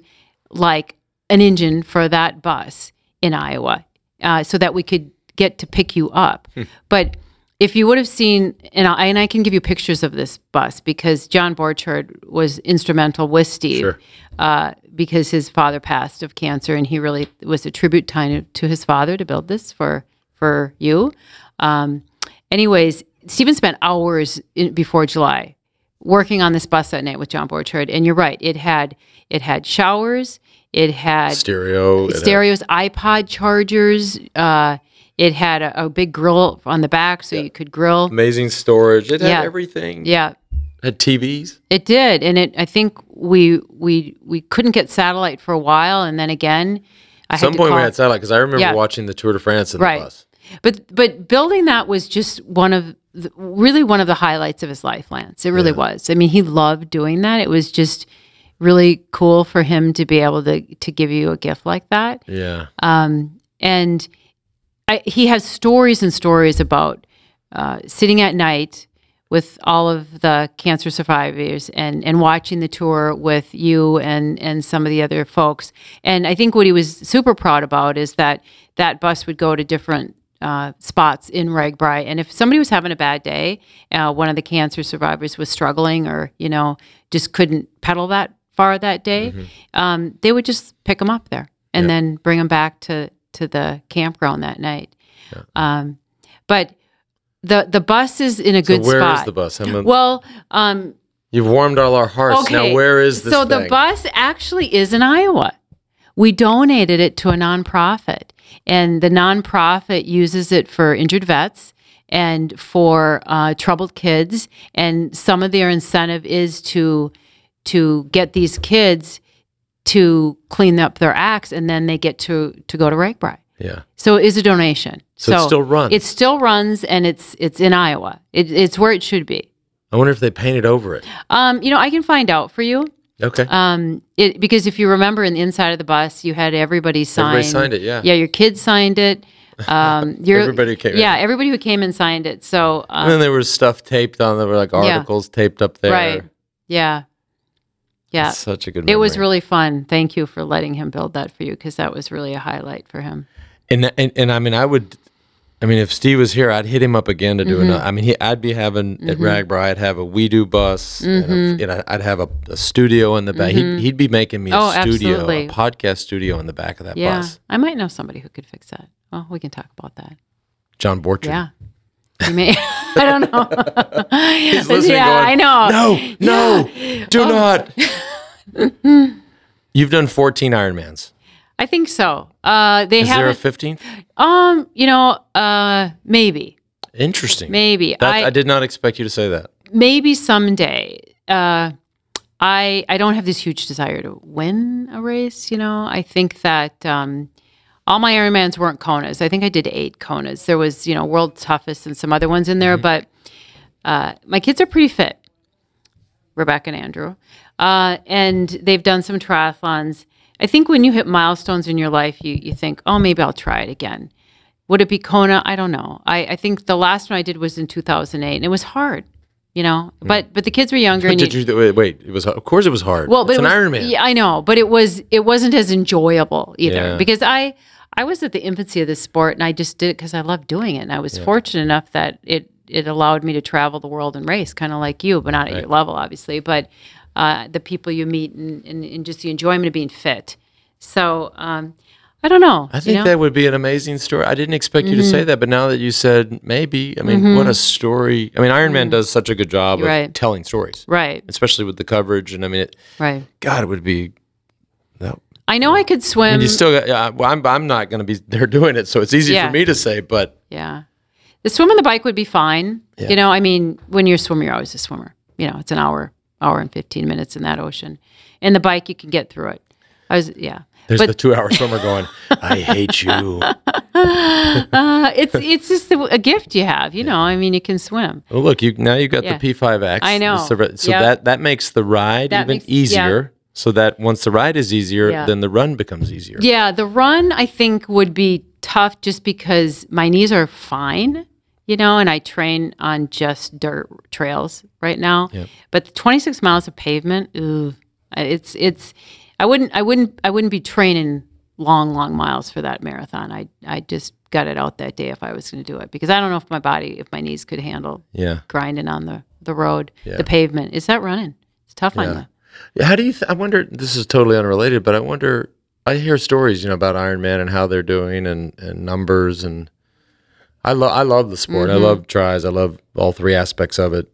Speaker 2: like an engine for that bus in Iowa, uh, so that we could get to pick you up.
Speaker 1: Hmm.
Speaker 2: But if you would have seen, and I, and I can give you pictures of this bus because John Borchard was instrumental with Steve,
Speaker 1: Sure.
Speaker 2: uh, because his father passed of cancer, and he really was a tribute time to his father to build this for for you. Um, anyways, Stephen spent hours in, before July working on this bus that night with John Borchard, and you're right. It had it had showers, it had
Speaker 1: Stereo. it had-
Speaker 2: stereos, iPod chargers. Uh, it had a, a big grill on the back, so you could grill.
Speaker 1: amazing storage. It had
Speaker 2: Yeah.
Speaker 1: everything.
Speaker 2: Yeah, It
Speaker 1: Had TVs.
Speaker 2: it did, and it. I think we we we couldn't get satellite for a while, and then again, I
Speaker 1: At some
Speaker 2: had to
Speaker 1: point
Speaker 2: call,
Speaker 1: we had satellite because I remember
Speaker 2: Yeah.
Speaker 1: watching the Tour de France in
Speaker 2: Right.
Speaker 1: the bus.
Speaker 2: But but building that was just one of the, really one of the highlights of his life, Lance. It really was. I mean, he loved doing that. It was just really cool for him to be able to to give you a gift like that.
Speaker 1: Yeah.
Speaker 2: Um, and I, he has stories and stories about uh, sitting at night with all of the cancer survivors and, and watching the tour with you and, and some of the other folks. And I think what he was super proud about is that that bus would go to different uh, spots in RAGBRAI. And if somebody was having a bad day, uh, one of the cancer survivors was struggling or, you know, just couldn't pedal that far that day, um, they would just pick them up there and then bring them back to, to the campground that night. Um, but the the bus is in a good
Speaker 1: so where is
Speaker 2: spot.
Speaker 1: the bus? A-
Speaker 2: Well, um,
Speaker 1: you've warmed all our hearts.
Speaker 2: okay.
Speaker 1: Now where is this
Speaker 2: So the bus actually is in Iowa. We donated it to a nonprofit, and the nonprofit uses it for injured vets and for uh, troubled kids. And some of their incentive is to to get these kids to clean up their acts, and then they get to to go to RAGBRAI.
Speaker 1: yeah.
Speaker 2: So it is a donation.
Speaker 1: So it still runs.
Speaker 2: It still runs, and it's it's in Iowa. It, it's where it should be.
Speaker 1: I wonder if they painted over it.
Speaker 2: Um, you know, I can find out for you.
Speaker 1: Okay.
Speaker 2: Um, it because if you remember in the inside of the bus, you had everybody sign.
Speaker 1: Everybody signed it, yeah.
Speaker 2: Yeah, your kids signed it. Um, your,
Speaker 1: Everybody came in.
Speaker 2: Yeah, everybody who came and signed it. So, um,
Speaker 1: and then there was stuff taped on. There were like articles taped up there.
Speaker 2: right. Yeah. Yeah.
Speaker 1: Such a good.
Speaker 2: It was really fun. Thank you for letting him build that for you because that was really a highlight for him.
Speaker 1: And, and and I mean, I would. I mean, if Steve was here, I'd hit him up again to do
Speaker 2: Mm-hmm.
Speaker 1: another. I mean, he, I'd be having at RAGBRAI, I'd have a WEDU bus,
Speaker 2: Mm-hmm.
Speaker 1: and, a, and I'd have a, a studio in the back. He'd, he'd be making me a
Speaker 2: Oh,
Speaker 1: studio,
Speaker 2: absolutely.
Speaker 1: a podcast studio in the back of that
Speaker 2: Yeah.
Speaker 1: bus.
Speaker 2: I might know somebody who could fix that. Well, we can talk about that.
Speaker 1: John Borchardt.
Speaker 2: Yeah. You may. I don't know.
Speaker 1: He's listening
Speaker 2: yeah,
Speaker 1: going,
Speaker 2: I know.
Speaker 1: No, no, do not. You've done 14 Ironmans.
Speaker 2: I think so. Uh, they have
Speaker 1: Is there a
Speaker 2: haven't.
Speaker 1: 15th?
Speaker 2: um, you know, uh, maybe,
Speaker 1: Interesting.
Speaker 2: maybe.
Speaker 1: That,
Speaker 2: I,
Speaker 1: I, did not expect you to say that.
Speaker 2: maybe someday. Uh, I I don't have this huge desire to win a race. You know, I think that um, all my Ironmans weren't Konas. I think I did eight Konas. There was you know World Toughest and some other ones in there, but uh, my kids are pretty fit. Rebecca and Andrew, uh, and they've done some triathlons. I think when you hit milestones in your life, you you think, oh, maybe I'll try it again. Would it be Kona? I don't know. I, I think the last one I did was in 2008, and it was hard, you know. But but the kids were younger. and
Speaker 1: Did you, wait, wait, it was of course it was hard.
Speaker 2: well,
Speaker 1: it's
Speaker 2: but
Speaker 1: an
Speaker 2: it was,
Speaker 1: Ironman.
Speaker 2: Yeah, I know, but it was it wasn't as enjoyable either
Speaker 1: Yeah.
Speaker 2: because I I was at the infancy of this sport and I just did it because I loved doing it. And I was fortunate enough that it it allowed me to travel the world and race, kind of like you, but not at your level, obviously. But uh, the people you meet and, and, and just the enjoyment of being fit. So um, I don't know.
Speaker 1: I think
Speaker 2: you know? Mm-hmm.
Speaker 1: that would be an amazing story. I didn't expect you to say that, but now that you said maybe, I mean, what a story. I mean, Ironman does such a good job of
Speaker 2: Mm-hmm. Right.
Speaker 1: telling stories,
Speaker 2: right,
Speaker 1: especially with the coverage. And I mean, it,
Speaker 2: right.
Speaker 1: God, it would be. That,
Speaker 2: I know I could swim.
Speaker 1: and you still got, yeah, well, I'm, I'm not going to be there doing it, so it's easy
Speaker 2: Yeah.
Speaker 1: for me to say, but
Speaker 2: Yeah. The swim and the bike would be fine. You know, I mean, when you're a swimmer, you're always a swimmer. You know, it's an hour, hour and 15 minutes in that ocean. And the bike, you can get through it. I was, yeah.
Speaker 1: There's
Speaker 2: But-
Speaker 1: the two hour swimmer going, I hate you.
Speaker 2: Uh, it's it's just a, a gift you have, you know. I mean, you can swim.
Speaker 1: Well, look, you now you've got
Speaker 2: Yeah.
Speaker 1: the P5X.
Speaker 2: I know.
Speaker 1: So
Speaker 2: Yep.
Speaker 1: that, that makes the ride
Speaker 2: That
Speaker 1: even
Speaker 2: makes- yeah.
Speaker 1: easier. So that once the ride is easier,
Speaker 2: Yeah.
Speaker 1: then the run becomes easier.
Speaker 2: Yeah, the run I think would be tough just because my knees are fine, you know, and I train on just dirt trails right now. But 26 miles of pavement, ooh, it's it's I wouldn't I wouldn't I wouldn't be training long long miles for that marathon. I I just got it out that day if I was going to do it because I don't know if my body if my knees could handle
Speaker 1: Yeah.
Speaker 2: grinding on the the road,
Speaker 1: Yeah.
Speaker 2: the pavement. Is that running? It's tough on you.
Speaker 1: Yeah, How do you? Th- I wonder. This is totally unrelated, but I wonder. I hear stories, you know, about Ironman and how they're doing, and and numbers, and I love. I love the sport.
Speaker 2: Mm-hmm.
Speaker 1: I love tries. I love all three aspects of it.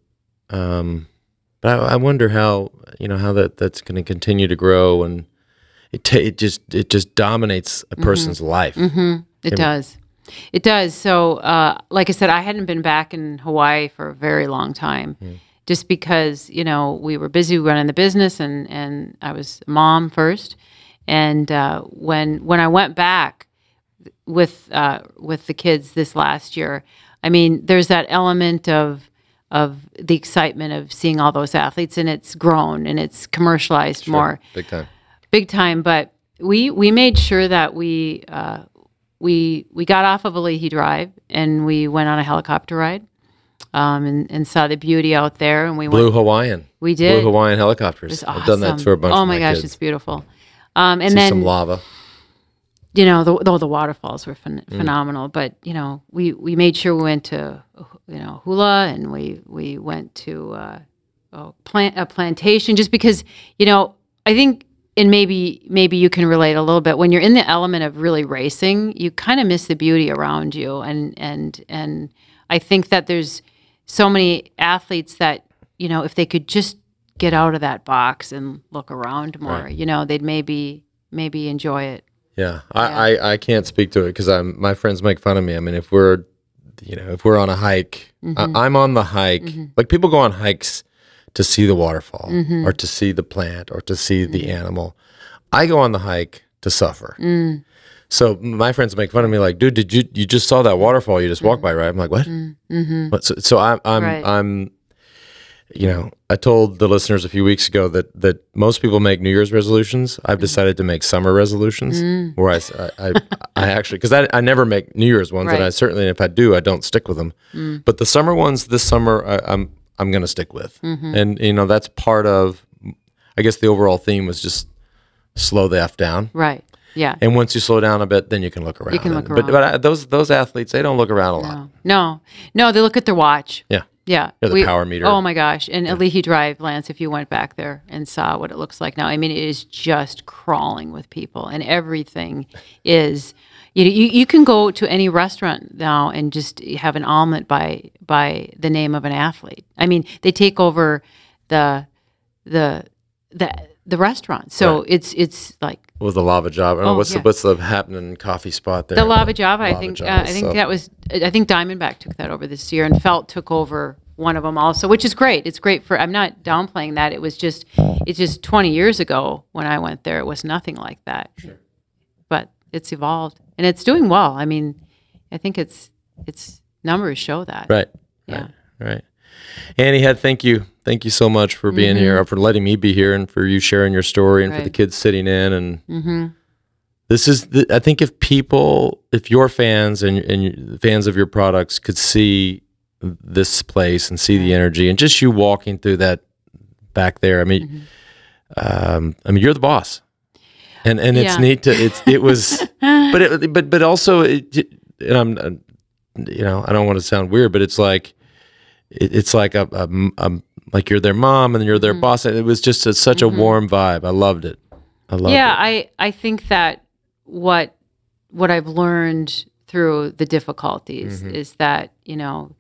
Speaker 1: Um, but I, I wonder how you know how that that's going to continue to grow, and it ta- it just it just dominates
Speaker 2: Mm-hmm.
Speaker 1: a person's life.
Speaker 2: It does. It does. So, uh, like I said, I hadn't been back in Hawaii for a very long time, just because you know we were busy running the business, and and I was mom first, and uh, when when I went back with uh, with the kids this last year, I mean, there's that element of of the excitement of seeing all those athletes, and it's grown and it's commercialized more
Speaker 1: Big time.
Speaker 2: big time. But we we made sure that we uh, we we got off of Alii Drive and we went on a helicopter ride, um, and, and saw the beauty out there. And we
Speaker 1: Blue
Speaker 2: went.
Speaker 1: Hawaiian.
Speaker 2: We did.
Speaker 1: Blue Hawaiian helicopters.
Speaker 2: It's
Speaker 1: I've done that
Speaker 2: awesome.
Speaker 1: to a bunch
Speaker 2: Oh my
Speaker 1: my
Speaker 2: gosh,
Speaker 1: kids.
Speaker 2: it's beautiful. Um, and
Speaker 1: See
Speaker 2: then
Speaker 1: some lava.
Speaker 2: You know, the, though the waterfalls were phen-
Speaker 1: Mm.
Speaker 2: phenomenal, but you know, we, we made sure we went to, you know, Hula and we, we went to uh, a, plant, a plantation just because, you know, I think, and maybe, maybe you can relate a little bit when you're in the element of really racing, you kind of miss the beauty around you. And, and, and I think that there's so many athletes that, you know, if they could just get out of that box and look around more,
Speaker 1: Right.
Speaker 2: you know, they'd maybe, maybe enjoy it.
Speaker 1: Yeah, I, I, I can't speak to it because I'm my friends make fun of me. I mean, if we're, you know, if we're on a hike,
Speaker 2: Mm-hmm.
Speaker 1: I, I'm on the hike. Like people go on hikes to see the waterfall
Speaker 2: Mm-hmm.
Speaker 1: or to see the plant or to see the animal. I go on the hike to suffer.
Speaker 2: Mm.
Speaker 1: So my friends make fun of me, like, dude, did you you just saw that waterfall you just walked by, right? I'm like, what? What? So, so I'm I'm
Speaker 2: Mm. Mm-hmm. Right.
Speaker 1: I'm, you know, I told the listeners a few weeks ago that that most people make New Year's resolutions. I've decided to make summer resolutions,
Speaker 2: Mm.
Speaker 1: where I I, I, actually because I, I never make New Year's ones, and I certainly if I do, I don't stick with them. But the summer ones this summer, I, I'm I'm gonna stick with, and you know that's part of. I guess the overall theme was just slow the f down.
Speaker 2: Right. Yeah.
Speaker 1: And once you slow down a bit, then you can look around.
Speaker 2: You can look
Speaker 1: And- But,
Speaker 2: around.
Speaker 1: but I, those those athletes, they don't look around a lot.
Speaker 2: No. No. No, they look at their watch.
Speaker 1: Yeah.
Speaker 2: Yeah.
Speaker 1: Or the power meter.
Speaker 2: Oh my gosh. And at Alii Drive, Lance, if you went back there and saw what it looks like now, I mean, it is just crawling with people and everything is you know, you, you can go to any restaurant now and just have an omelet by by the name of an athlete. I mean, they take over the the the the restaurant. So it's it's like
Speaker 1: With the Lava Java. I
Speaker 2: Oh,
Speaker 1: what's
Speaker 2: yeah.
Speaker 1: the what's the happening coffee spot there?
Speaker 2: The Lava Java, I
Speaker 1: Lava
Speaker 2: think.
Speaker 1: Java
Speaker 2: Uh, I think
Speaker 1: so-
Speaker 2: that was. I think Diamondback took that over this year, and Felt took over one of them also, which is great. It's great for. I'm not downplaying that. It was just. It's just 20 years ago when I went there. It was nothing like that. Sure. But it's evolved, and it's doing well. I mean, I think it's its numbers show that.
Speaker 1: Right.
Speaker 2: Yeah.
Speaker 1: Right. Right. Annie Hed, thank you. Thank you so much for being here, for letting me be here, and for you sharing your story, and for the
Speaker 2: Mm-hmm.
Speaker 1: Kids sitting in. And
Speaker 2: Mm-hmm.
Speaker 1: this is, the, I think, if people, if your fans and and fans of your products could see this place and see the energy, and just you walking through that back there, I mean,
Speaker 2: Mm-hmm.
Speaker 1: um, I mean, you're the boss, and and it's
Speaker 2: Yeah.
Speaker 1: neat to it's it was, but it, but but also, it, and I'm, uh, you know, I don't want to sound weird, but it's like it, it's like a, a, a- like you're their mom and you're their
Speaker 2: Mm-hmm.
Speaker 1: boss. It was just a, such a warm vibe. I loved it. I loved
Speaker 2: yeah,
Speaker 1: it.
Speaker 2: I I think that what what I've learned through the difficulties
Speaker 1: Mm-hmm.
Speaker 2: is that you know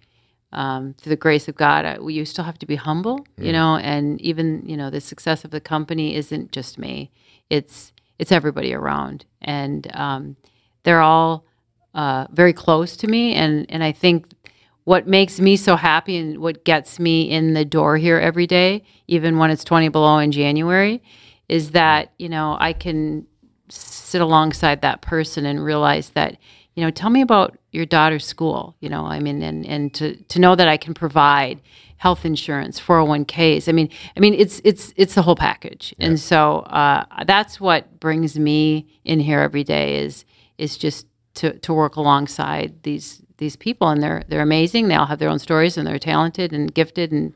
Speaker 2: um, through the grace of God, I, we you still have to be humble,
Speaker 1: Mm.
Speaker 2: you know, and even you know the success of the company isn't just me; it's it's everybody around, and um, they're all uh, very close to me, and and I think what makes me so happy and what gets me in the door here every day, even when it's 20 below in January, is that, you know, I can sit alongside that person and realize that, you know, tell me about your daughter's school, you know, I mean, and, and to, to know that I can provide health insurance, 401ks. I mean, I mean, it's, it's, it's the whole package. And so uh, that's what brings me in here every day is, is just to, to work alongside these these people and they're they're amazing. They all have their own stories and they're talented and gifted and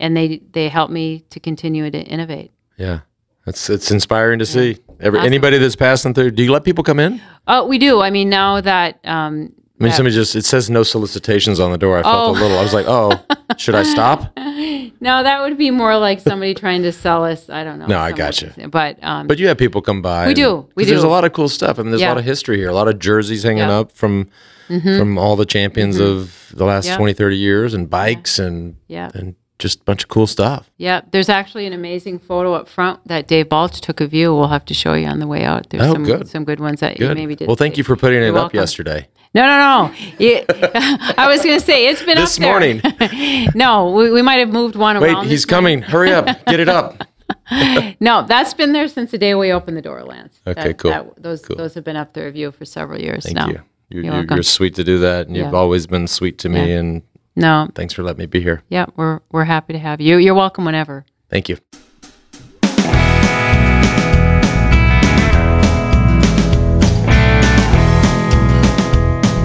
Speaker 2: and they they help me to continue to innovate.
Speaker 1: Yeah, it's it's inspiring to see. Every, anybody that's passing through, do you let people come in?
Speaker 2: Oh, we do. I mean, now that um,
Speaker 1: I mean, somebody just it says no solicitations on the door. I felt
Speaker 2: Oh.
Speaker 1: a little. I was like, oh, should I stop?
Speaker 2: no, that would be more like somebody trying to sell us. I don't know.
Speaker 1: No, I
Speaker 2: got
Speaker 1: gotcha.
Speaker 2: But um,
Speaker 1: But you have people come by.
Speaker 2: We
Speaker 1: and-
Speaker 2: do.
Speaker 1: There's a lot of cool stuff. I mean, there's a lot of history here. A lot of jerseys hanging
Speaker 2: Yeah.
Speaker 1: Up from Mm-hmm. from all the champions mm-hmm. of the last
Speaker 2: Yeah.
Speaker 1: 20, 30 years, and bikes and
Speaker 2: yeah,
Speaker 1: and just a bunch of cool stuff.
Speaker 2: yeah. There's actually an amazing photo up front that Dave Balch took of you. We'll have to show you on the way out. There's
Speaker 1: Oh,
Speaker 2: some
Speaker 1: good.
Speaker 2: some good ones that you maybe did.
Speaker 1: well, thank you for putting it
Speaker 2: You're
Speaker 1: up
Speaker 2: welcome.
Speaker 1: yesterday.
Speaker 2: No, no, no. It- I was going to say it's been
Speaker 1: This
Speaker 2: up
Speaker 1: morning.
Speaker 2: no, we, we might have moved one
Speaker 1: Wait, he's coming. Hurry up. Get it up.
Speaker 2: No, that's been there since the day we opened the door, Lance.
Speaker 1: Okay,
Speaker 2: That-
Speaker 1: cool.
Speaker 2: that- those
Speaker 1: Cool.
Speaker 2: those have been up there of you for several years
Speaker 1: Thank
Speaker 2: now.
Speaker 1: you. You're,
Speaker 2: You're
Speaker 1: you're, you're sweet to do that, and you've
Speaker 2: Yeah.
Speaker 1: always been sweet to me.
Speaker 2: Yeah.
Speaker 1: And
Speaker 2: No,
Speaker 1: thanks for letting me be here.
Speaker 2: yeah, we're we're happy to have you. You're welcome whenever.
Speaker 1: Thank you.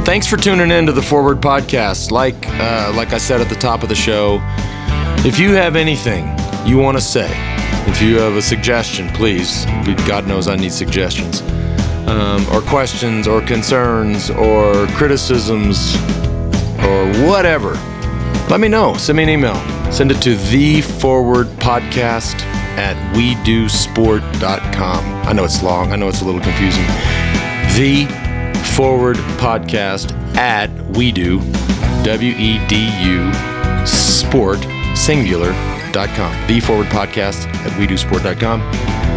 Speaker 1: thanks for tuning in to the Forward Podcast. Like, uh, like I said at the top of the show, if you have anything you want to say, if you have a suggestion, please, God knows I need suggestions, um, or questions, or concerns, or criticisms, or whatever, let me know. Send me an email. Send it to the Forward Podcast at wedusport.com. I know it's long. I know it's a little confusing. The Forward Podcast at wedu, W E D U, sport, singular.com. The Forward Podcast at wedusport.com.